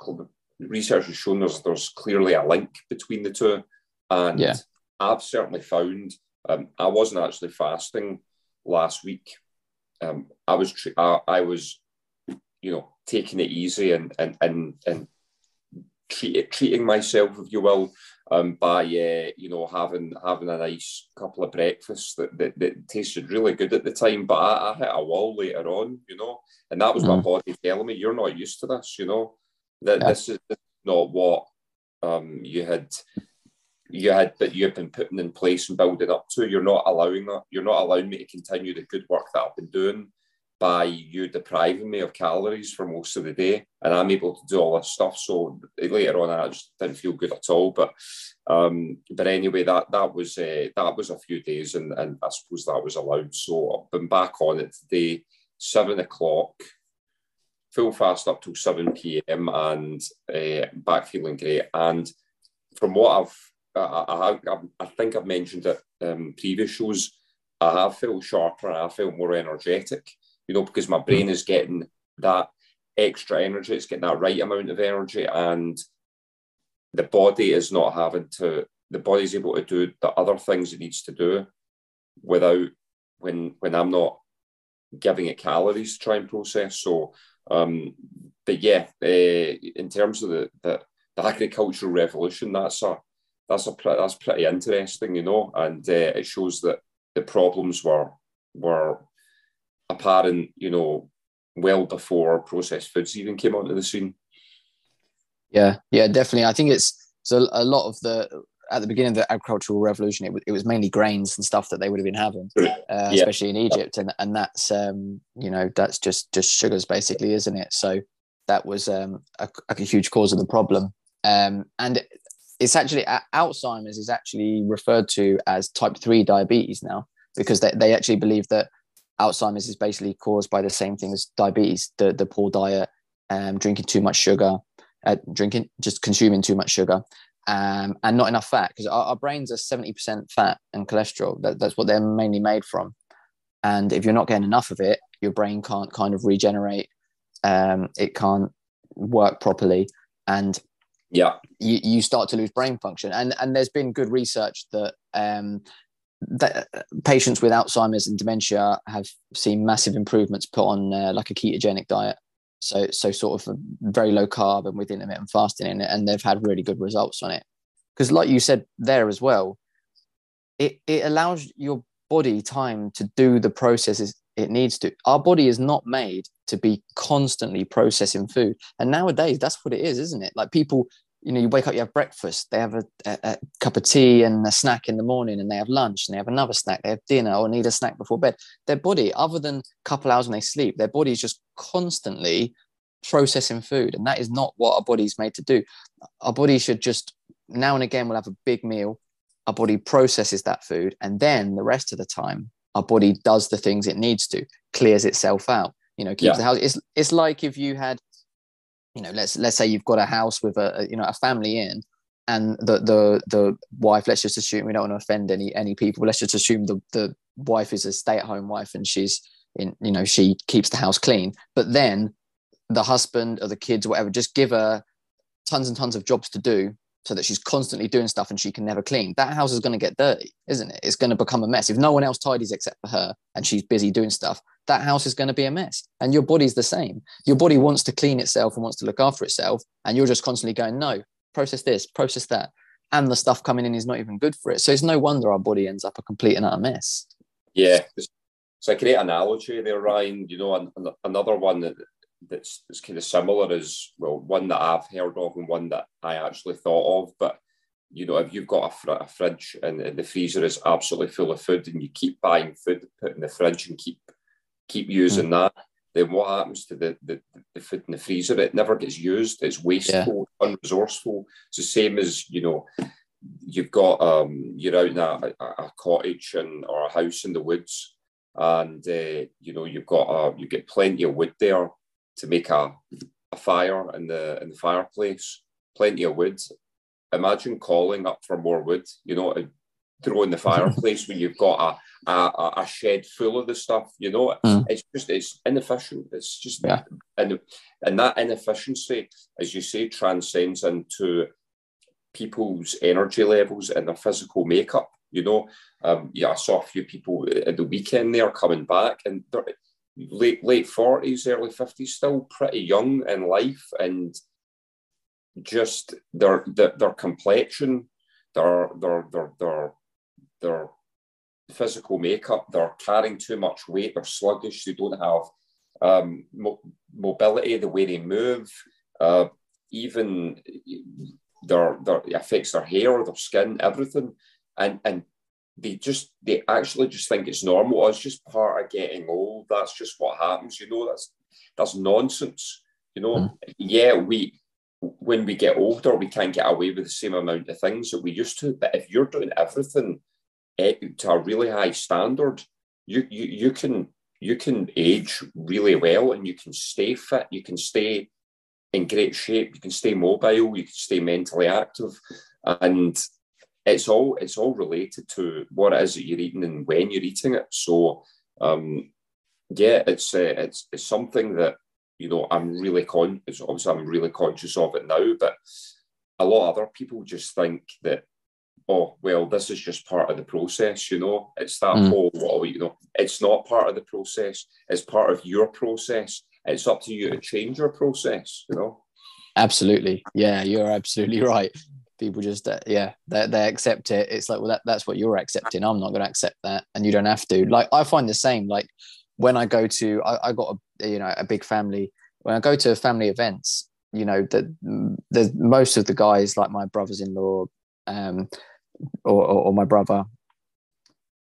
research has shown there's there's clearly a link between the two, and yeah. I've certainly found um, I wasn't actually fasting last week. Um, I was I, I was you know taking it easy and and and and treat, treating myself, if you will, um, by uh, you know having having a nice couple of breakfasts that, that, that tasted really good at the time. But I, I, hit a wall later on, you know, and that was mm. my body telling me, "You're not used to this," you know. That yeah. this, is, this is not what um, you had you had that you've been putting in place and building up to. You're not allowing that. You're not allowing me to continue the good work that I've been doing by you depriving me of calories for most of the day, and I'm able to do all this stuff. So later on, I just didn't feel good at all. But um, but anyway, that that was uh, that was a few days, and and I suppose that was allowed. So I've been back on it today, seven o'clock, full fast up till seven p.m. and uh, back feeling great. And from what I've I, I, I think I've mentioned it um, previous shows. I have felt sharper and I felt more energetic you know, because my brain is getting that extra energy, it's getting that right amount of energy, and the body is not having to, the body's able to do the other things it needs to do without when when I'm not giving it calories to try and process. So, um, but yeah, uh, in terms of the, the the agricultural revolution, that's a that's a that's pretty interesting, you know, and uh, it shows that the problems were were apparent, you know, well before processed foods even came onto the scene. Yeah, yeah, definitely. I think it's so a lot of the at the beginning of the agricultural revolution, it, it was mainly grains and stuff that they would have been having, uh, yeah. especially in Egypt, and and that's um, you know that's just just sugars basically, isn't it? So that was um, a, a huge cause of the problem, um, and it's actually Alzheimer's is actually referred to as type three diabetes now because they, they actually believe that Alzheimer's is basically caused by the same thing as diabetes, the, the poor diet, um, drinking too much sugar, uh, drinking, just consuming too much sugar, um, and not enough fat, because our, our, brains are 70% fat and cholesterol. That, that's what they're mainly made from. And if you're not getting enough of it, your brain can't kind of regenerate. Um, it can't work properly. And yeah, you, you start to lose brain function. And, and there's been good research that um, that patients with Alzheimer's and dementia have seen massive improvements put on uh, like a ketogenic diet. So, so sort of very low carb and with intermittent fasting in it, and they've had really good results on it. Because, like you said there as well, it, it allows your body time to do the processes it needs to. Our body is not made to be constantly processing food. And nowadays, that's what it is, isn't it? Like people, you know, you wake up, you have breakfast, they have a, a, a, cup of tea and a snack in the morning, and they have lunch and they have another snack, they have dinner or need a snack before bed. Their body, other than a couple hours when they sleep, their body is just constantly processing food. And that is not what our body's made to do. Our body should just now and again, we'll have a big meal. Our body processes that food. And then the rest of the time, our body does the things it needs to, clears itself out. You know, keeps yeah. the house. It's it's like if you had, you know, let's let's say you've got a house with a, a you know a family in, and the the the wife. Let's just assume we don't want to offend any any people. Let's just assume the the wife is a stay at home wife and she's in you know she keeps the house clean. But then the husband or the kids or whatever just give her tons and tons of jobs to do so that she's constantly doing stuff and she can never clean. That house is going to get dirty, isn't it? It's going to become a mess. If no one else tidies except for her and she's busy doing stuff, that house is going to be a mess. And your body's the same. Your body wants to clean itself and wants to look after itself. And you're just constantly going, no, process this, process that. And the stuff coming in is not even good for it. So it's no wonder our body ends up a complete and utter mess. Yeah. It's a great analogy there, Ryan. You know, another one that that's, that's kind of similar is well one that I've heard of and one that I actually thought of. But you know, if you've got a, fr- a fridge and, and, the freezer is absolutely full of food, and you keep buying food, put in the fridge, and keep keep using mm. that, then what happens to the, the, the food in the freezer? It never gets used. It's wasteful, yeah. unresourceful. It's the same as you know, you've got um, you're out in a, a, cottage and or a house in the woods, and uh, you know you've got a, you get plenty of wood there to make a, a fire in the in the fireplace, plenty of wood. Imagine calling up for more wood, you know, to throw in the *laughs* fireplace when you've got a, a, a shed full of the stuff, you know. Mm. It's just it's inefficient. It's just yeah. and and that inefficiency, as you say, transcends into people's energy levels and their physical makeup. You know, um, yeah, I saw a few people at the weekend there coming back, and late late forties, early fifties, still pretty young in life, and just their their, their complexion, their their their their their physical makeup, they're carrying too much weight, they're sluggish, they don't have um, mo- mobility, the way they move, uh, even their, their affects their hair, their skin, everything, and and they just they actually just think it's normal. Oh, it's just part of getting old. That's just what happens. You know, that's that's nonsense. You know, mm. yeah, we when we get older, we can't get away with the same amount of things that we used to. But if you're doing everything eh, to a really high standard, you you you can you can age really well and you can stay fit. You can stay in great shape. You can stay mobile. You can stay mentally active, and it's all it's all related to what it is that you're eating and when you're eating it. So um, yeah, it's uh, it's it's something that you know I'm really con. Obviously, I'm really conscious of it now, but a lot of other people just think that oh well, this is just part of the process. You know, it's that mm. whole well, you know, it's not part of the process. It's part of your process. It's up to you to change your process. You know. Absolutely. Yeah, you're absolutely *laughs* right people just uh, yeah they, they accept it. It's like well that, that's what you're accepting. I'm not going to accept that and you don't have to. Like i find the same. Like when i go to i, I got a you know a big family. When i go to family events you know that the most of the guys like my brothers-in-law um or, or, or my brother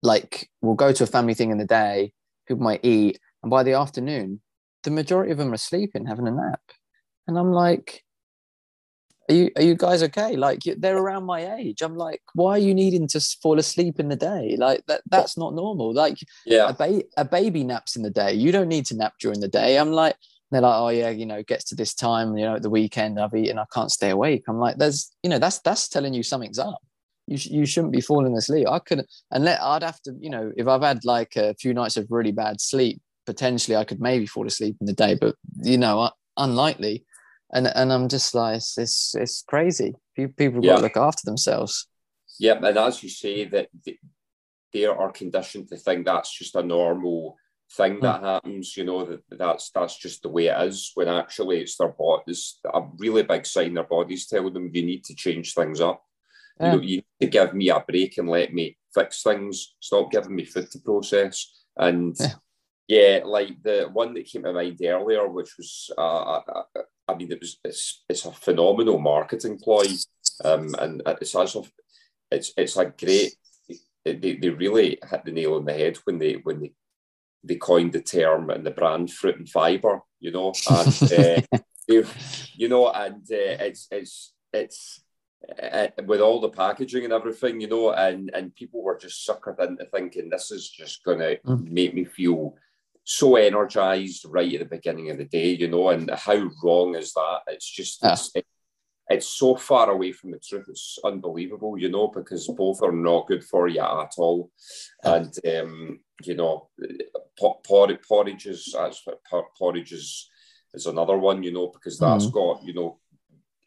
like will go to a family thing in the day people might eat and by the afternoon the majority of them are sleeping having a nap. And i'm like are you are you guys okay? Like they're around my age. I'm like why are you needing to fall asleep in the day? Like that that's not normal. Like yeah. a, ba- a baby naps in the day. You don't need to nap during the day. I'm like they're like oh yeah you know gets to this time you know at the weekend i've eaten i can't stay awake. I'm like there's you know that's that's telling you something's up. You, sh- you shouldn't be falling asleep. I couldn't and let i'd have to you know if i've had like a few nights of really bad sleep potentially i could maybe fall asleep in the day but you know uh, unlikely and and I'm just like it's it's, it's crazy. People, yeah. got to look after themselves. Yeah, and as you say that they are conditioned to think that's just a normal thing hmm. that happens. You know that that's that's just the way it is. When actually it's their bodies a really big sign. Their bodies telling them you need to change things up. Yeah. You know, you need to give me a break and let me fix things. Stop giving me food to process. And yeah, yeah like the one that came to mind earlier, which was, uh, uh, uh I, mean, it was it's, it's a phenomenal marketing ploy, um, and it's also it's it's a great. They, they really hit the nail on the head when they when they they coined the term and the brand fruit and fiber, you know, and *laughs* uh, they, you know, and uh, it's it's it's uh, with all the packaging and everything, you know, and and people were just suckered into thinking this is just going to mm. make me feel so energized right at the beginning of the day, you know, and how wrong is that? It's just yeah. it's, it's so far away from the truth. It's unbelievable, you know, because both are not good for you at all. And um, you know, porridge, porridge is porridge is, is another one, you know, because that's mm. got you know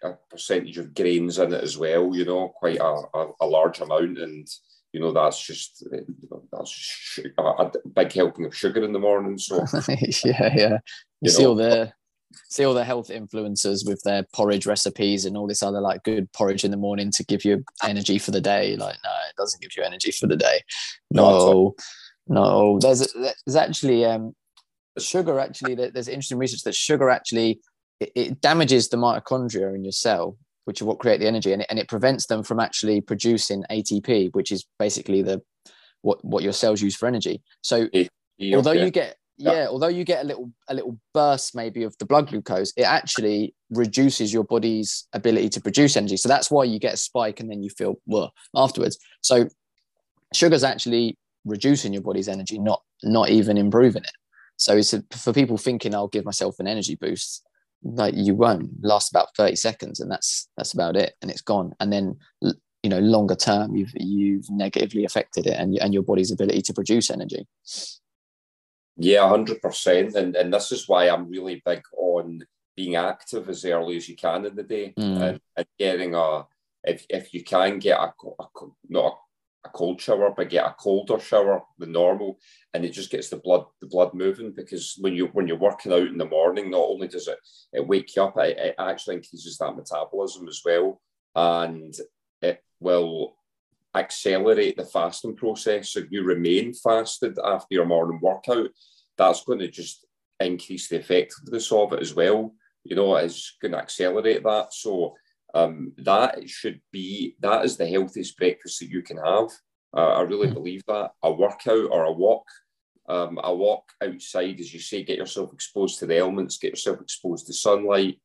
a percentage of grains in it as well. You know, quite a, a, a large amount, and you know that's just uh, that's just a, a, uh, uh, big helping of sugar in the morning. So *laughs* yeah, yeah, you, you see know, all the see all the health influencers with their porridge recipes and all this other like good porridge in the morning to give you energy for the day. Like, no, it doesn't give you energy for the day. No, no. There's there's actually um, sugar. Actually, there's interesting research that sugar actually it, it damages the mitochondria in your cell, which are what create the energy, and it, and it prevents them from actually producing ATP, which is basically the what what your cells use for energy. So although you get yeah, although you get a little a little burst maybe of the blood glucose, it actually reduces your body's ability to produce energy. So that's why you get a spike and then you feel well afterwards. So sugar's actually reducing your body's energy, not not even improving it. So it's a, for people thinking I'll give myself an energy boost, like you won't last about 30 seconds and that's that's about it and it's gone. And then you know longer term you've you've negatively affected it and, and your body's ability to produce energy. Yeah, hundred percent, and and this is why I'm really big on being active as early as you can in the day mm. and, and, getting a if if you can get a, a not a, a, cold shower, but get a colder shower than normal, and it just gets the blood the blood moving because when you when you're working out in the morning, not only does it it wake you up, it, it actually increases that metabolism as well, and it will accelerate the fasting process. If you remain fasted after your morning workout, that's going to just increase the effectiveness of it as well. You know, it's going to accelerate that. So um, that should be that is the healthiest breakfast that you can have. Uh, I really mm. believe that a workout or a walk, um, a walk outside, as you say, get yourself exposed to the elements, get yourself exposed to sunlight,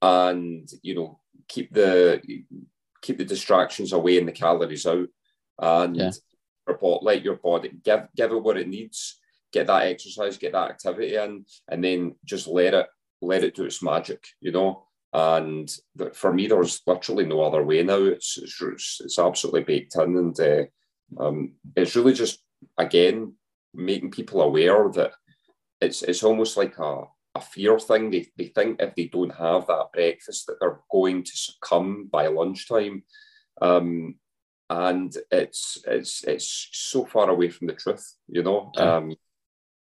and you know keep the keep the distractions away and the calories out, and yeah. let your body give give it what it needs. Get that exercise, get that activity in, and then just let it let it do its magic. You know. And for me, there's literally no other way now. It's it's, it's absolutely baked in, and uh, um, it's really just again making people aware that it's it's almost like a a fear thing. They, they think if they don't have that breakfast that they're going to succumb by lunchtime. Um, and it's it's it's so far away from the truth, you know. Yeah. Um,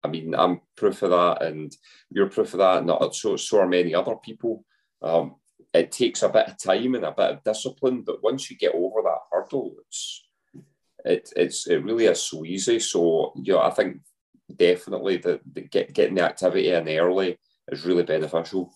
I mean, I'm proof of that, and you're proof of that, and so so are many other people. Um, it takes a bit of time and a bit of discipline, but once you get over that hurdle, it's it, it's it really is so easy. So yeah, I think definitely the get, getting the activity in early is really beneficial.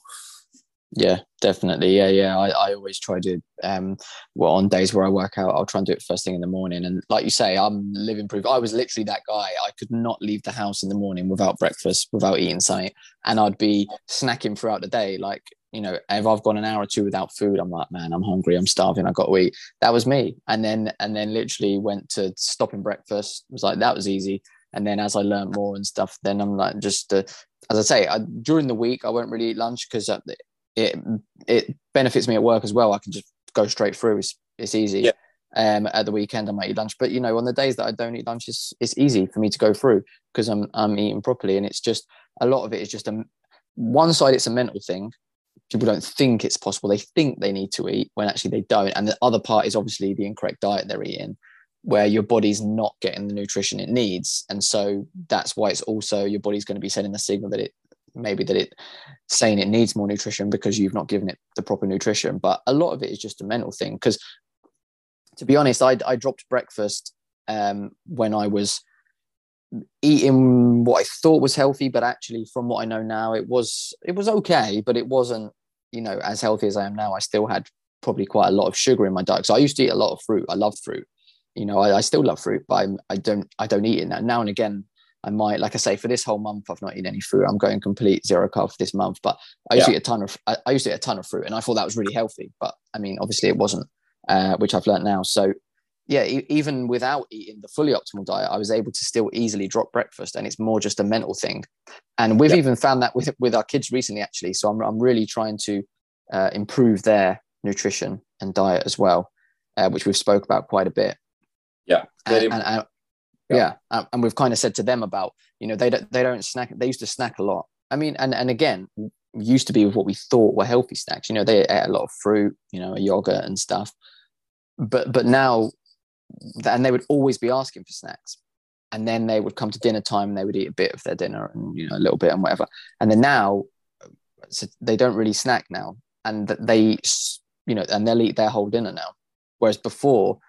Yeah, definitely. Yeah, yeah. I, I always try to um well on days where I work out, I'll try and do it first thing in the morning. And like you say, I'm living proof. I was literally that guy. I could not leave the house in the morning without breakfast, without eating something. And I'd be snacking throughout the day. Like, you know, if I've gone an hour or two without food, I'm like, man, I'm hungry, I'm starving, I've got to eat. That was me. And then and then literally went to stopping breakfast. It was like that was easy. And then as I learned more and stuff, then I'm like, just uh, as I say, I, during the week I won't really eat lunch because uh, it it benefits me at work as well. I can just go straight through. It's it's easy. Yeah. Um, at the weekend I might eat lunch, but you know, on the days that I don't eat lunch, it's it's easy for me to go through because I'm I'm eating properly, and it's just a lot of it is just a one side. It's a mental thing. People don't think it's possible. They think they need to eat when actually they don't. And the other part is obviously the incorrect diet they're eating where your body's not getting the nutrition it needs and so that's why it's also your body's going to be sending the signal that it maybe that it saying it needs more nutrition because you've not given it the proper nutrition but a lot of it is just a mental thing because to be honest i, I dropped breakfast um, when i was eating what i thought was healthy but actually from what i know now it was it was okay but it wasn't you know as healthy as i am now i still had probably quite a lot of sugar in my diet so i used to eat a lot of fruit i loved fruit you know I, I still love fruit but I'm, i don't i don't eat it now now and again I might, like I say, for this whole month, I've not eaten any fruit. I'm going complete zero carb for this month. But I used yeah. to eat a ton of, I, I, used to eat a ton of fruit, and I thought that was really healthy. But I mean, obviously, it wasn't, uh, which I've learned now. So, yeah, e- even without eating the fully optimal diet, I was able to still easily drop breakfast, and it's more just a mental thing. And we've yeah. even found that with with our kids recently, actually. So I'm I'm really trying to uh, improve their nutrition and diet as well, uh, which we've spoke about quite a bit. Yeah, and, and, yeah, yeah. and we've kind of said to them about you know they don't they don't snack they used to snack a lot i mean and and again used to be with what we thought were healthy snacks you know they ate a lot of fruit you know yogurt and stuff but but now and they would always be asking for snacks. And then they would come to dinner time and they would eat a bit of their dinner and you know a little bit and whatever. And then now so they don't really snack now. And they you know and they'll eat their whole dinner now. Whereas before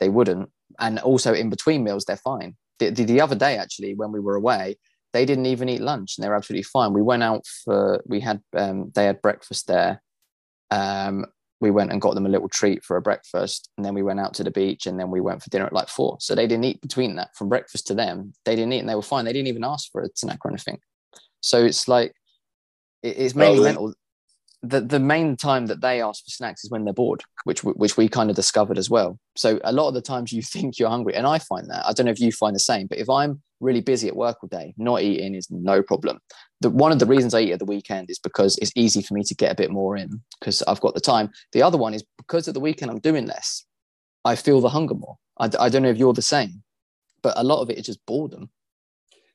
they wouldn't. And also in between meals they're fine. The, the, the, other day actually when we were away they didn't even eat lunch and they were absolutely fine. We went out for we had um, they had breakfast there. Um, we went and got them a little treat for a breakfast and then we went out to the beach and then we went for dinner at like four. So they didn't eat between that. From breakfast to them they didn't eat and they were fine. They didn't even ask for a snack or anything. So it's like it's mainly mental the, the main time that they ask for snacks is when they're bored, which which we kind of discovered as well. So a lot of the times you *laughs* think you're hungry, and I find that I don't know if you find the same, but if I'm really busy at work all day, not eating is no problem. The one of the reasons I eat at the weekend is because it's easy for me to get a bit more in because I've got the time. The other one is because at the weekend I'm doing less, I feel the hunger more. I, I don't know if you're the same, but a lot of it is just boredom.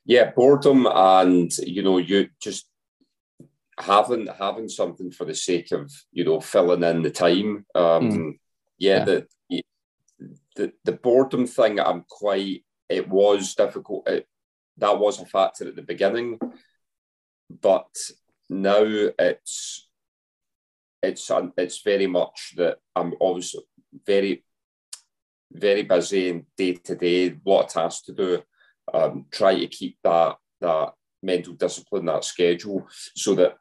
Yeah, boredom, and you know, you just having having something for the sake of you know filling in the time. Um, mm. yeah, yeah, the the the boredom thing. I'm quite. It was difficult. It, that was a factor at the beginning, but now it's it's it's very much that I'm obviously very very busy and day to day, a lot of tasks to do. Um, try to keep that that mental discipline, that schedule, so that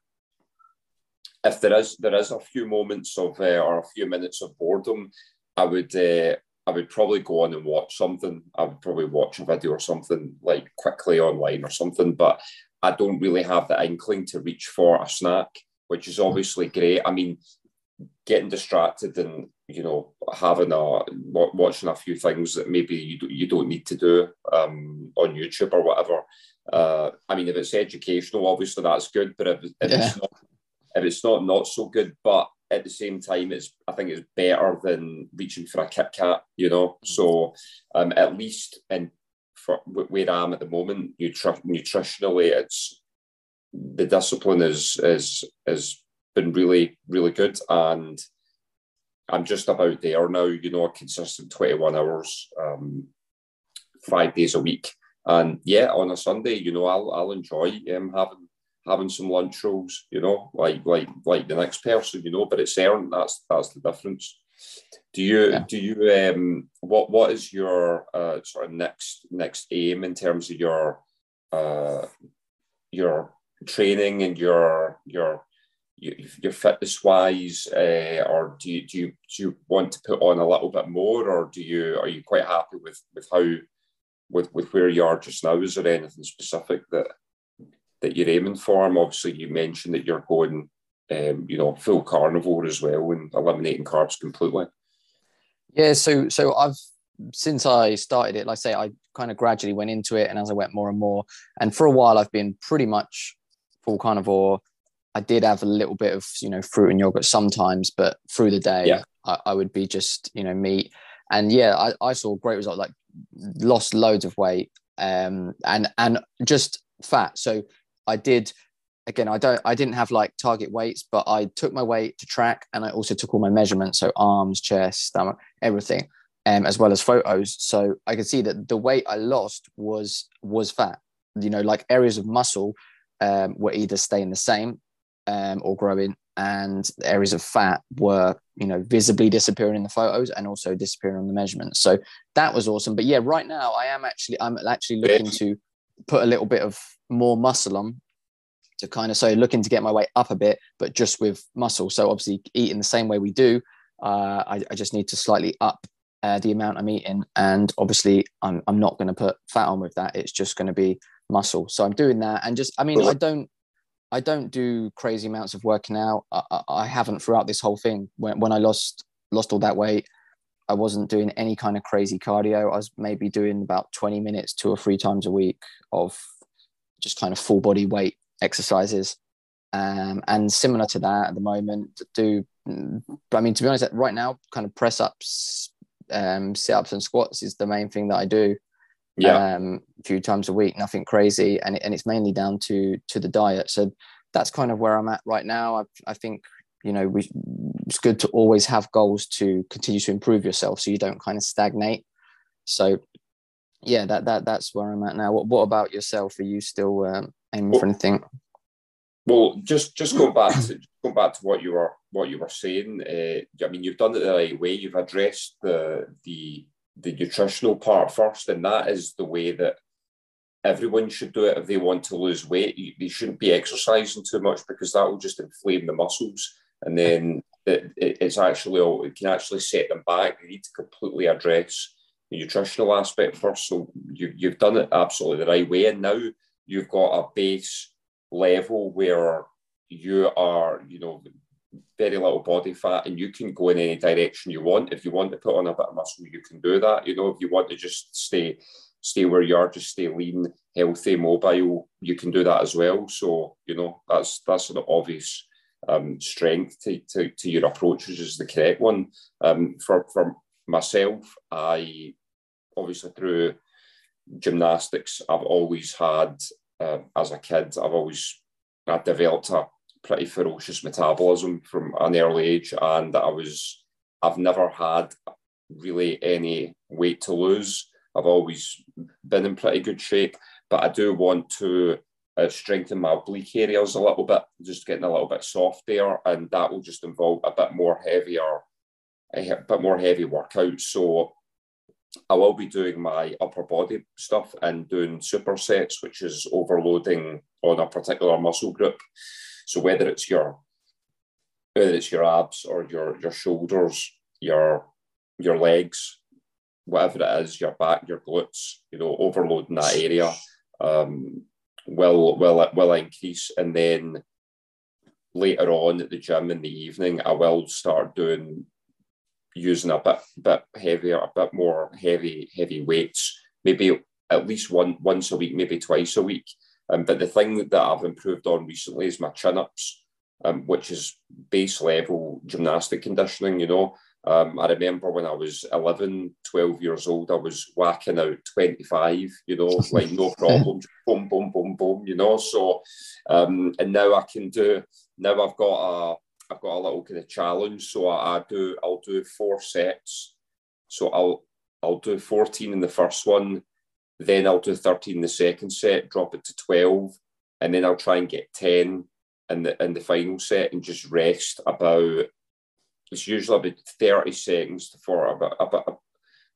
if there is there is a few moments of uh, or a few minutes of boredom, I would uh, I would probably go on and watch something. I would probably watch a video or something like quickly online or something. But I don't really have the inkling to reach for a snack, which is obviously great. I mean, getting distracted and you know having a watching a few things that maybe you you don't need to do um, on YouTube or whatever. Uh, I mean, if it's educational, obviously that's good. But if, if yeah. it's not if it's not not so good, but at the same time, it's I think it's better than reaching for a Kit Kat, you know. So um, at least in for where I am at the moment, nutri- nutritionally, it's the discipline is is is been really really good, and I'm just about there now. You know, a consistent 21 hours, um, five days a week, and yeah, on a Sunday, you know, I'll I'll enjoy um, having having some lunch rolls, you know, like like like the next person, you know, but it's earned. That's that's the difference. Do you yeah. do you um what what is your uh sort of next next aim in terms of your uh your training and your your your fitness wise, uh, or do you, do you do you want to put on a little bit more, or do you are you quite happy with with how with with where you are just now? Is there anything specific that that you're aiming for? And obviously, you mentioned that you're going, um, you know, full carnivore as well and eliminating carbs completely. Yeah, so so I've since I started it, like I say, I kind of gradually went into it, and as I went more and more, and for a while, I've been pretty much full carnivore. I did have a little bit of you know fruit and yogurt sometimes, but through the day, yeah. I, I would be just you know meat. And yeah, I, I saw great results, like lost loads of weight, um, and and just fat. So I did again i don't i didn't have like target weights but i took my weight to track and i also took all my measurements so arms chest stomach everything um, as well as photos. So I could see that the weight I lost was was fat. You know, like areas of muscle um, were either staying the same um, or growing, and areas of fat were you know visibly disappearing in the photos and also disappearing on the measurements. So that was awesome. But yeah, right now I am actually I'm actually looking to put a little bit of more muscle on to kind of so looking to get my weight up a bit, but just with muscle. So obviously eating the same way we do, uh, I, I, just need to slightly up uh, the amount I'm eating, and obviously I'm I'm not going to put fat on with that. It's just going to be muscle. So I'm doing that, and just I mean I don't I don't do crazy amounts of working out. I, I, I haven't throughout this whole thing. When when I lost lost all that weight, I wasn't doing any kind of crazy cardio. I was maybe doing about 20 minutes two or three times a week of just kind of full body weight exercises. Um, and similar to that at the moment, do I mean to be honest, right now, kind of press ups, um, sit ups, and squats is the main thing that I do. Yeah, um, a few times a week, nothing crazy, and and it's mainly down to to the diet. So that's kind of where I'm at right now. I, I think you know we, it's good to always have goals to continue to improve yourself, so you don't kind of stagnate. So yeah, that that that's where I'm at now. What what about yourself? Are you still um, aiming well, for anything? Well, just just go back to go back to what you were what you were saying. Uh, I mean, you've done it the right way. You've addressed the the the nutritional part first, and that is the way that everyone should do it if they want to lose weight. You, they shouldn't be exercising too much because that will just inflame the muscles, and then it, it, it's actually all it can actually set them back. You need to completely address the nutritional aspect first. So you, you've done it absolutely the right way, and now you've got a base level where you are, you know, very little body fat and you can go in any direction you want. If you want to put on a bit of muscle, you can do that. You know, if you want to just stay stay where you are, just stay lean, healthy, mobile, you can do that as well. So, you know, that's that's an obvious um, strength to, to, to your approach, which is the correct one. Um, for, for myself, I obviously through gymnastics, I've always had uh, as a kid, I've always I developed a pretty ferocious metabolism from an early age, and I was I've never had really any weight to lose. I've always been in pretty good shape, but I do want to uh, strengthen my oblique areas a little bit, just getting a little bit soft there, and that will just involve a bit more heavier, a bit more heavy workouts. So I will be doing my upper body stuff and doing supersets, which is overloading on a particular muscle group. So whether it's your whether it's your abs or your your shoulders, your your legs, whatever it is, your back, your glutes, you know, overloading that area um, will will will increase, and then later on at the gym in the evening, I will start doing using a bit bit heavier, a bit more heavy heavy weights, maybe at least one once a week, maybe twice a week. Um, but the thing that I've improved on recently is my chin ups, um, which is base level gymnastic conditioning. You know, um, I remember when I was 11, 12 years old, I was whacking out 25, you know, *laughs* like no problem, boom, boom, boom, boom, you know. So, um, and now I can do, now I've got a, I've got a little kind of challenge. So I, I do I'll do four sets. So I'll I'll do 14 in the first one, then I'll do 13 in the second set, drop it to 12, and then I'll try and get 10 in the in the final set and just rest about it's usually about 30 seconds to for about about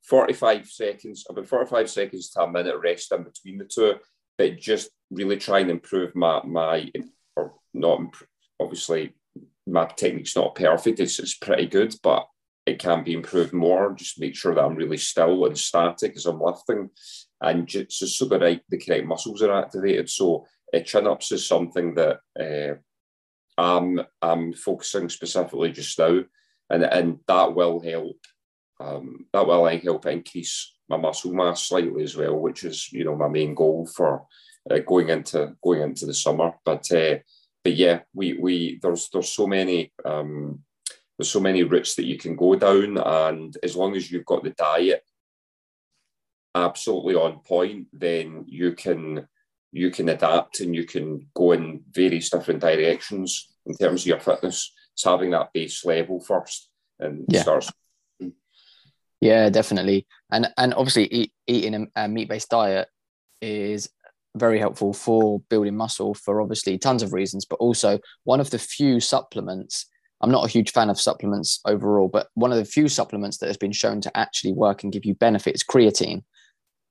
45 seconds, about 45 seconds to a minute rest in between the two, but just really try and improve my my or not obviously my technique's not perfect. It's, it's pretty good, but it can be improved more. Just make sure that I'm really still and static as I'm lifting, and just, so the right the correct muscles are activated. So uh, chin ups is something that uh, I'm I'm focusing specifically just now, and and that will help. Um, that will help increase my muscle mass slightly as well, which is you know my main goal for uh, going into going into the summer. But uh, but yeah, we we there's there's so many um, there's so many routes that you can go down, and as long as you've got the diet absolutely on point, then you can you can adapt and you can go in various different directions in terms of your fitness. It's having that base level first and yeah. starts. Yeah, definitely. And and obviously, eat, eating a, a meat based diet is very helpful for building muscle for obviously tons of reasons, but also one of the few supplements. I'm not a huge fan of supplements overall, but one of the few supplements that has been shown to actually work and give you benefit is creatine.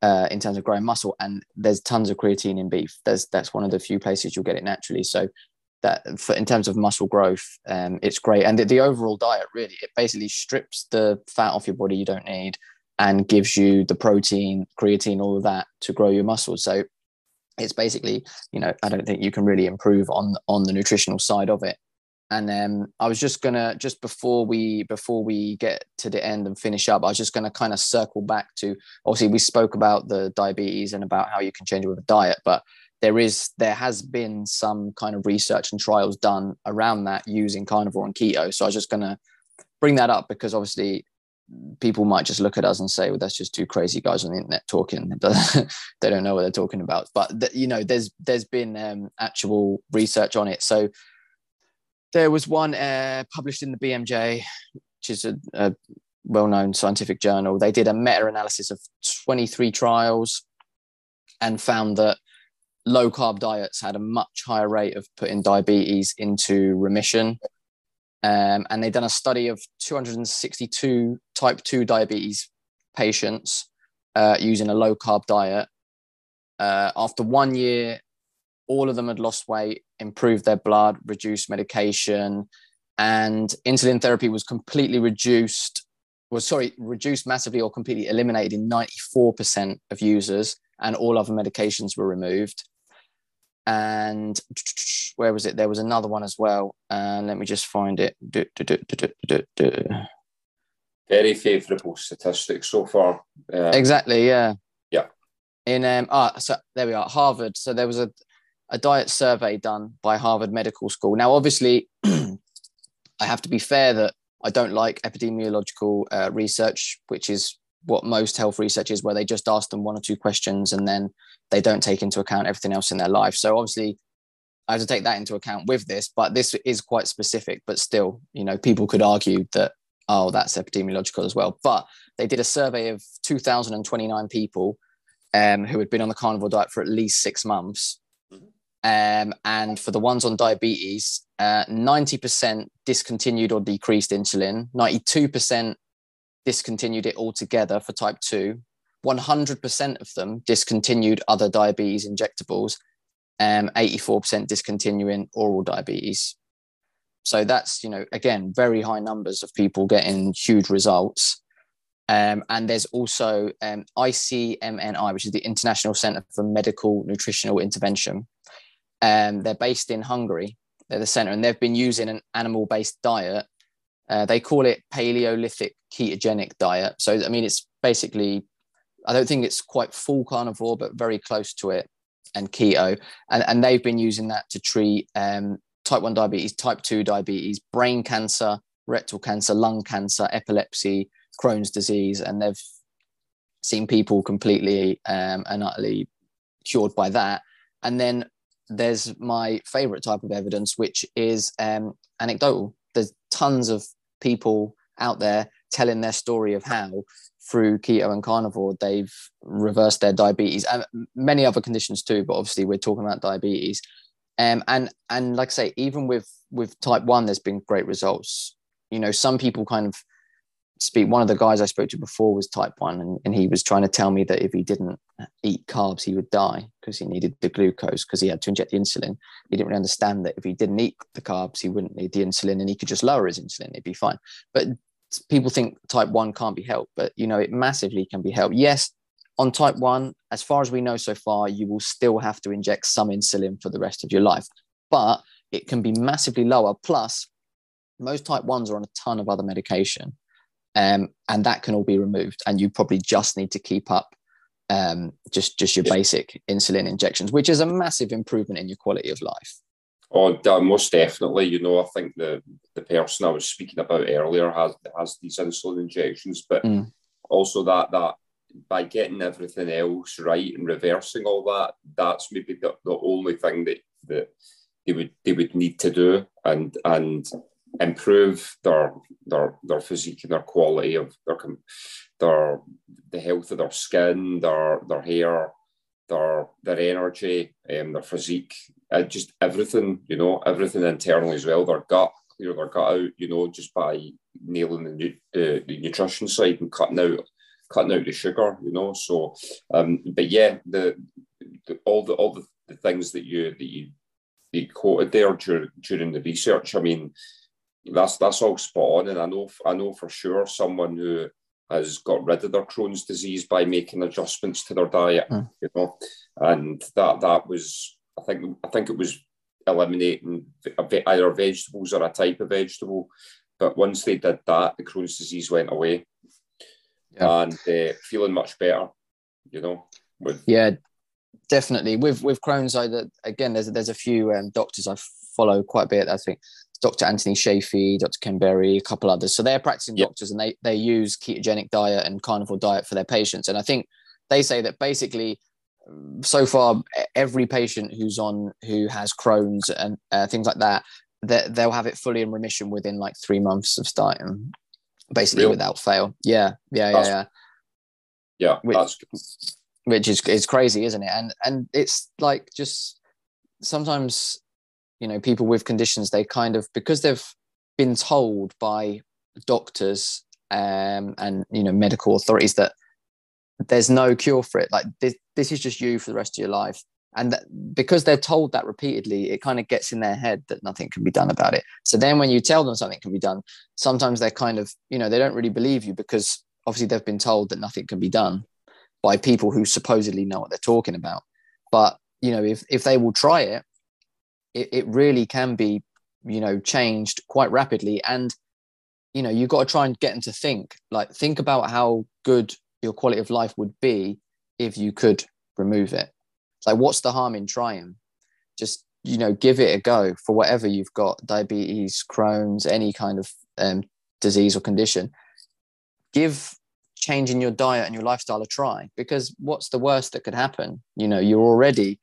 Uh, in terms of growing muscle, and there's tons of creatine in beef. There's that's one of the few places you'll get it naturally. So that for in terms of muscle growth, um, it's great. And the, the overall diet really it basically strips the fat off your body you don't need and gives you the protein, creatine, all of that to grow your muscles. So it's basically, you know, I don't think you can really improve on on the nutritional side of it. And um, I was just gonna just before we before we get to the end and finish up, I was just gonna kind of circle back to obviously we spoke about the diabetes and about how you can change it with a diet, but there is there has been some kind of research and trials done around that using carnivore and keto. So I was just going to bring that up because obviously people might just look at us and say, "Well, that's just two crazy guys on the internet talking." *laughs* they don't know what they're talking about. But you know, there's there's been um, actual research on it. So there was one uh, published in the BMJ, which is a, a well-known scientific journal. They did a meta-analysis of 23 trials and found that low carb diets had a much higher rate of putting diabetes into remission. Um, and they've done a study of 262 type 2 diabetes patients uh, using a low carb diet. Uh, after one year, all of them had lost weight, improved their blood, reduced medication, and insulin therapy was completely reduced, was sorry, reduced massively or completely eliminated in 94% of users, and all other medications were removed and *tsk* where was it? There was another one as well. And let me just find it. Very favourable statistics so far. Uh, exactly. Yeah. Yeah. In um ah so there we are Harvard. So there was a a diet survey done by Harvard Medical School. Now, obviously, *clears throat* I have to be fair that I don't like epidemiological uh, research, which is what most health research is, where they just ask them one or two questions and then they don't take into account everything else in their life. So obviously, I have to take that into account with this, but this is quite specific. But still, you know, people could argue that oh, that's epidemiological as well. But they did a survey of 2,029 people um, who had been on the carnivore diet for at least six months. Um, and for the ones on diabetes, uh, 90% discontinued or decreased insulin, 92% discontinued it altogether for type 2, 100% of them discontinued other diabetes injectables, um, 84% discontinuing oral diabetes. So that's, you know, again, very high numbers of people getting huge results. Um, and there's also um, ICMNI, which is the International Center for Medical Nutritional Intervention. Um, they're based in Hungary. They're the center, and they've been using an animal based diet. Uh, they call it Paleolithic ketogenic diet. So, I mean, it's basically I don't think it's quite full carnivore, but very close to it, and keto. And, and they've been using that to treat um, type 1 diabetes, type 2 diabetes, brain cancer, rectal cancer, lung cancer, epilepsy, Crohn's disease. And they've seen people completely um, and utterly cured by that. And then there's my favorite type of evidence, which is um, anecdotal. There's tons of people out there telling their story of how through keto and carnivore, they've reversed their diabetes and many other conditions too. But obviously, we're talking about diabetes. Um, and and like I say, even with with type one, there's been great results. You know, some people kind of speak. One of the guys I spoke to before was type one, and, and he was trying to tell me that if he didn't eat carbs, he would die because he needed the glucose because he had to inject the insulin. He didn't really understand that if he didn't eat the carbs, he wouldn't need the insulin, and he could just lower his insulin; it'd be fine. But people think type 1 can't be helped but you know it massively can be helped. Yes on type 1 as far as we know so far you will still have to inject some insulin for the rest of your life but it can be massively lower. Plus most type 1s are on a ton of other medication um, and that can all be removed and you probably just need to keep up um, just just your basic insulin injections which is a massive improvement in your quality of life Oh, most definitely. You know, I think the the person I was speaking about earlier has has these insulin injections, but mm. also that that by getting everything else right and reversing all that, that's maybe the, the only thing that that they would they would need to do and and improve their their their physique and their quality of their their the health of their skin, their their hair, their their energy, um, their physique, uh, just everything, you know, everything internally as well. Their gut, clear their gut out, you know, just by nailing the, the, the nutrition side and cutting out cutting out the sugar, you know. So, um, but yeah, the, the all the all the, the things that you that you you quoted there during, during the research. I mean, that's that's all spot on, and I know I know for sure someone who has got rid of their Crohn's disease by making adjustments to their diet, mm. you know, and that that was I think I think it was eliminating either vegetables or a type of vegetable, but once they did that, the Crohn's disease went away, yeah. and uh, feeling much better, you know. With yeah, definitely with with Crohn's. I again, there's there's a few um, doctors I follow quite a bit. I think Dr. Anthony Chaffee, Dr. Ken Berry, a couple others. So they're practicing yep. doctors and they they use ketogenic diet and carnivore diet for their patients. And I think they say that basically so far every patient who's on who has Crohn's and uh, things like that, that they'll have it fully in remission within like three months of starting, basically Real? without fail. Yeah, yeah, that's, yeah, yeah. Yeah, which, which is is crazy, isn't it? And and it's like just sometimes you know people with conditions they kind of because they've been told by doctors um, and you know medical authorities that there's no cure for it. Like this, this is just you for the rest of your life. And that, because they're told that repeatedly it kind of gets in their head that nothing can be done about it. So then when you tell them something can be done sometimes they're kind of you know they don't really believe you because obviously they've been told that nothing can be done by people who supposedly know what they're talking about. But you know if if they will try it it, it really can be you know changed quite rapidly. And you know you've got to try and get them to think like think about how good your quality of life would be if you could remove it. Like what's the harm in trying? Just you know give it a go for whatever you've got diabetes crohn's any kind of um, disease or condition. Give changing your diet and your lifestyle a try because what's the worst that could happen? You know you're already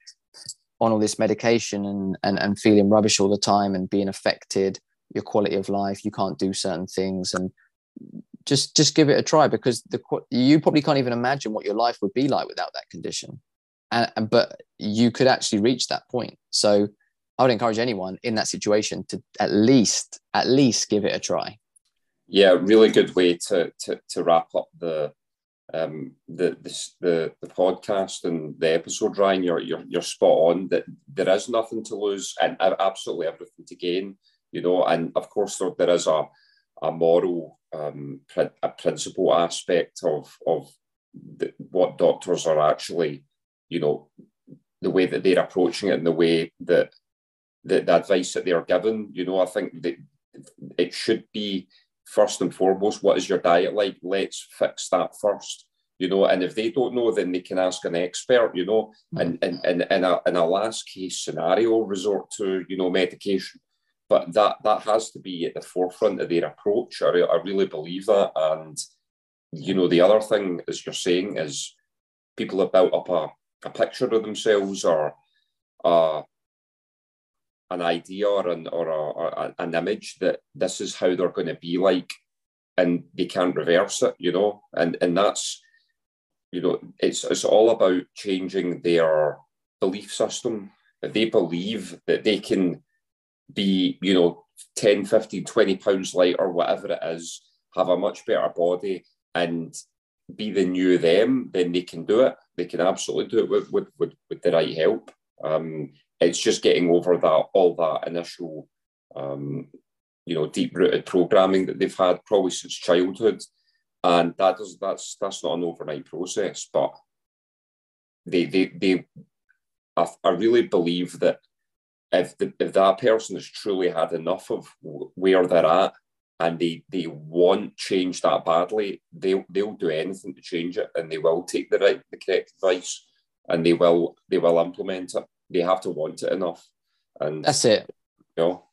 on all this medication and, and, and feeling rubbish all the time and being affected your quality of life you can't do certain things. And just just give it a try because the you probably can't even imagine what your life would be like without that condition. And, and but you could actually reach that point. So i would encourage anyone in that situation to at least at least give it a try. Yeah really good way to to, to wrap up the um, the, the the podcast and the episode, Ryan, you're, you're you're spot on. That there is nothing to lose and absolutely everything to gain. You know, and of course there, there is a a moral um, a principle aspect of of the, what doctors are actually, you know, the way that they're approaching it and the way that the, the advice that they are given. You know, I think that it should be first and foremost, what is your diet like? Let's fix that first, you know. And if they don't know, then they can ask an expert, you know. Mm. And and and in a in a last case scenario, resort to you know medication. But that that has to be at the forefront of their approach. I, I really believe that. And you know, the other thing, as you're saying, is people have built up a, a picture of themselves or uh, an idea or an or, a, an image that this is how they're going to be like, and they can't reverse it, you know, and and that's you know it's it's all about changing their belief system. They believe that they can be, you know, 10, 15, 20 pounds light or whatever it is, have a much better body and be the new them, then they can do it. They can absolutely do it with with, with, with the right help. Um, it's just getting over that all that initial um, you know deep rooted programming that they've had probably since childhood. And that does that's that's not an overnight process but they they they I, I really believe that if the, if that person has truly had enough of where they're at and they they want change that badly they they'll do anything to change it and they will take the right the correct advice and they will they will implement it they have to want it enough. And that's it. You know?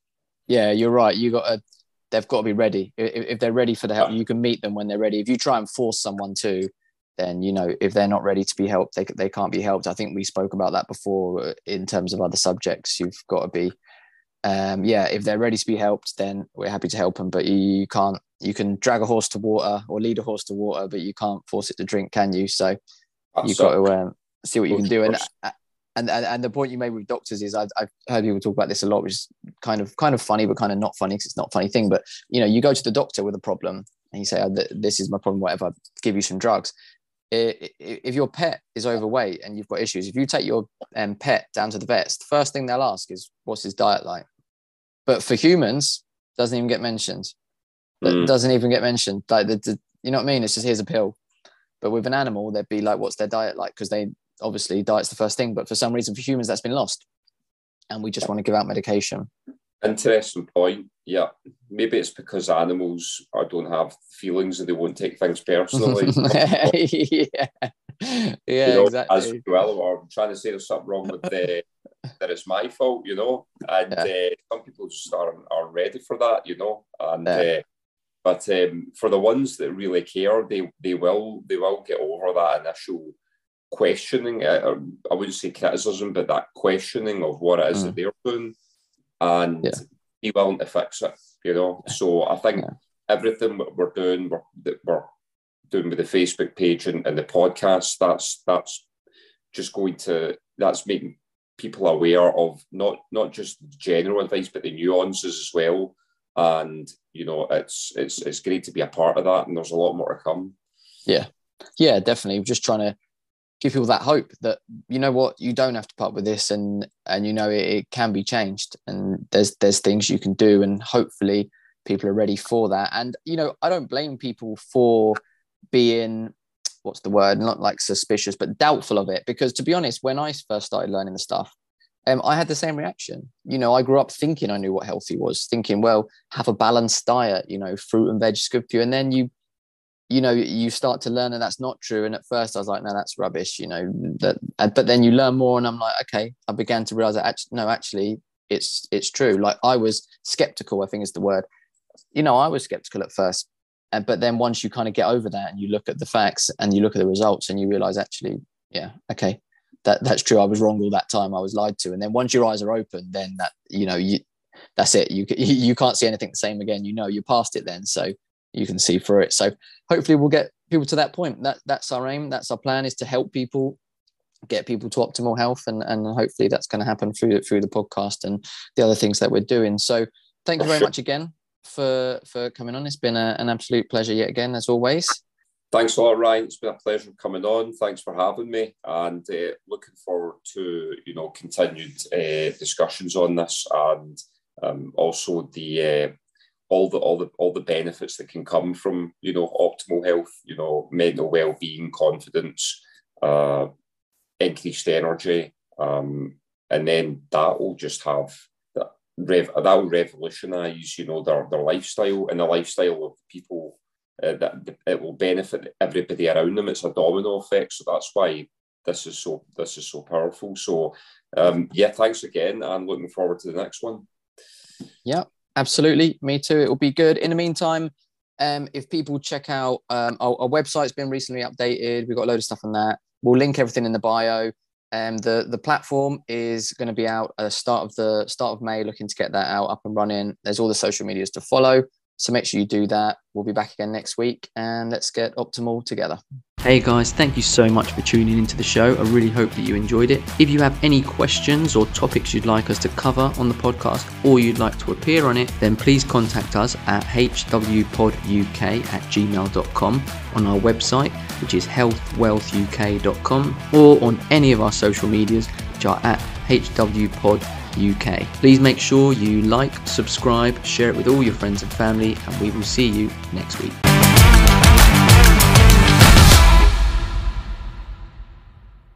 Yeah, you're right. You got to. They've got to be ready. If, if they're ready for the help, you can meet them when they're ready. If you try and force someone to, then you know if they're not ready to be helped, they they can't be helped. I think we spoke about that before uh, in terms of other subjects. You've got to be. Um, yeah, if they're ready to be helped, then we're happy to help them. But you, can't you can drag a horse to water or lead a horse to water, but you can't force it to drink, can you? So That's you've got to um, see what you can do. And, and and and the point you made with doctors is I've, I've heard people talk about this a lot, which is kind of kind of funny, but kind of not funny because it's not a funny thing. But you know, you go to the doctor with a problem and you say, oh, "This is my problem," whatever. Give you some drugs. If your pet is overweight and you've got issues, if you take your um, pet down to the vet, the first thing they'll ask is, "What's his diet like?" But for humans, doesn't even get mentioned. Mm. Doesn't even get mentioned. Like the, the, you know what I mean? It's just here's a pill. But with an animal, they'd be like, "What's their diet like?" Because they obviously diet's the first thing, but for some reason for humans that's been lost, and we just want to give out medication. Interesting point. Yeah, maybe it's because animals I don't have feelings and they won't take things personally. yeah, *laughs* yeah, you know, exactly. As well, or I'm trying to say there's something wrong with the *laughs* that it's my fault, you know. And yeah. uh, some people just aren't, aren't ready for that, you know. And yeah. uh, but um, for the ones that really care, they they will they will get over that initial questioning, uh, I wouldn't say criticism, but that questioning of what it is mm. that they're doing and yeah. be willing to fix it, you know. So I think yeah. everything we're doing, we're, that we're doing with the Facebook page and, and the podcast, that's that's just going to that's making people aware of not not just general advice but the nuances as well and you know it's it's it's great to be a part of that and there's a lot more to come yeah yeah definitely just trying to give people that hope that you know what you don't have to put up with this and and you know it, it, can be changed. And there's there's things you can do and hopefully people are ready for that. And you know i don't blame people for being what's the word not like suspicious but doubtful of it. Because to be honest when i first started learning the stuff um, i had the same reaction. You know i grew up thinking i knew what healthy was thinking well have a balanced diet you know fruit and veg is you and then you you know you start to learn that that's not true. And at first i was like no that's rubbish you know that but then you learn more and i'm like okay. I began to realize that actually no actually it's it's true. Like i was skeptical i think is the word. You know i was skeptical at first and but then once you kind of get over that and you look at the facts and you look at the results and you realize actually yeah okay that that's true. I was wrong all that time. I was lied to. And then once your eyes are open then that you know you that's it. You *laughs* you can't see anything the same again. You know you're past it then. So you can see through it. So hopefully we'll get people to that point. That that's our aim. That's our plan is to help people get people to optimal health and and hopefully that's going to happen through through the podcast and the other things that we're doing. So thank you very much again for for coming on. It's been a, an absolute pleasure yet again as always. Thanks a lot, Ryan. It's been a pleasure coming on. Thanks for having me, and uh, looking forward to you know continued uh, discussions on this, and um, also the uh, all the all the all the benefits that can come from you know optimal health you know mental well-being confidence uh increased energy um and then that will just have that rev that will revolutionize you know their, their lifestyle and the lifestyle of people uh, that it will benefit everybody around them. It's a domino effect so that's why this is so this is so powerful. So um yeah thanks again and looking forward to the next one. Yeah Absolutely, me too. It will be good. In the meantime, um, if people check out um, our, our, website's been recently updated. We've got a load of stuff on that. We'll link everything in the bio. Um, the the platform is going to be out at the start of the start of May. Looking to get that out up and running. There's all the social medias to follow. So make sure you do that. We'll be back again next week and let's get optimal together. Hey guys, thank you so much for tuning into the show. I really hope that you enjoyed it. If you have any questions or topics you'd like us to cover on the podcast or you'd like to appear on it, then please contact us at hwpoduk at gmail.com on our website, which is healthwealthuk.com, or on any of our social medias, which are at hwpoduk. Please make sure you like, subscribe, share it with all your friends and family, and we will see you next week.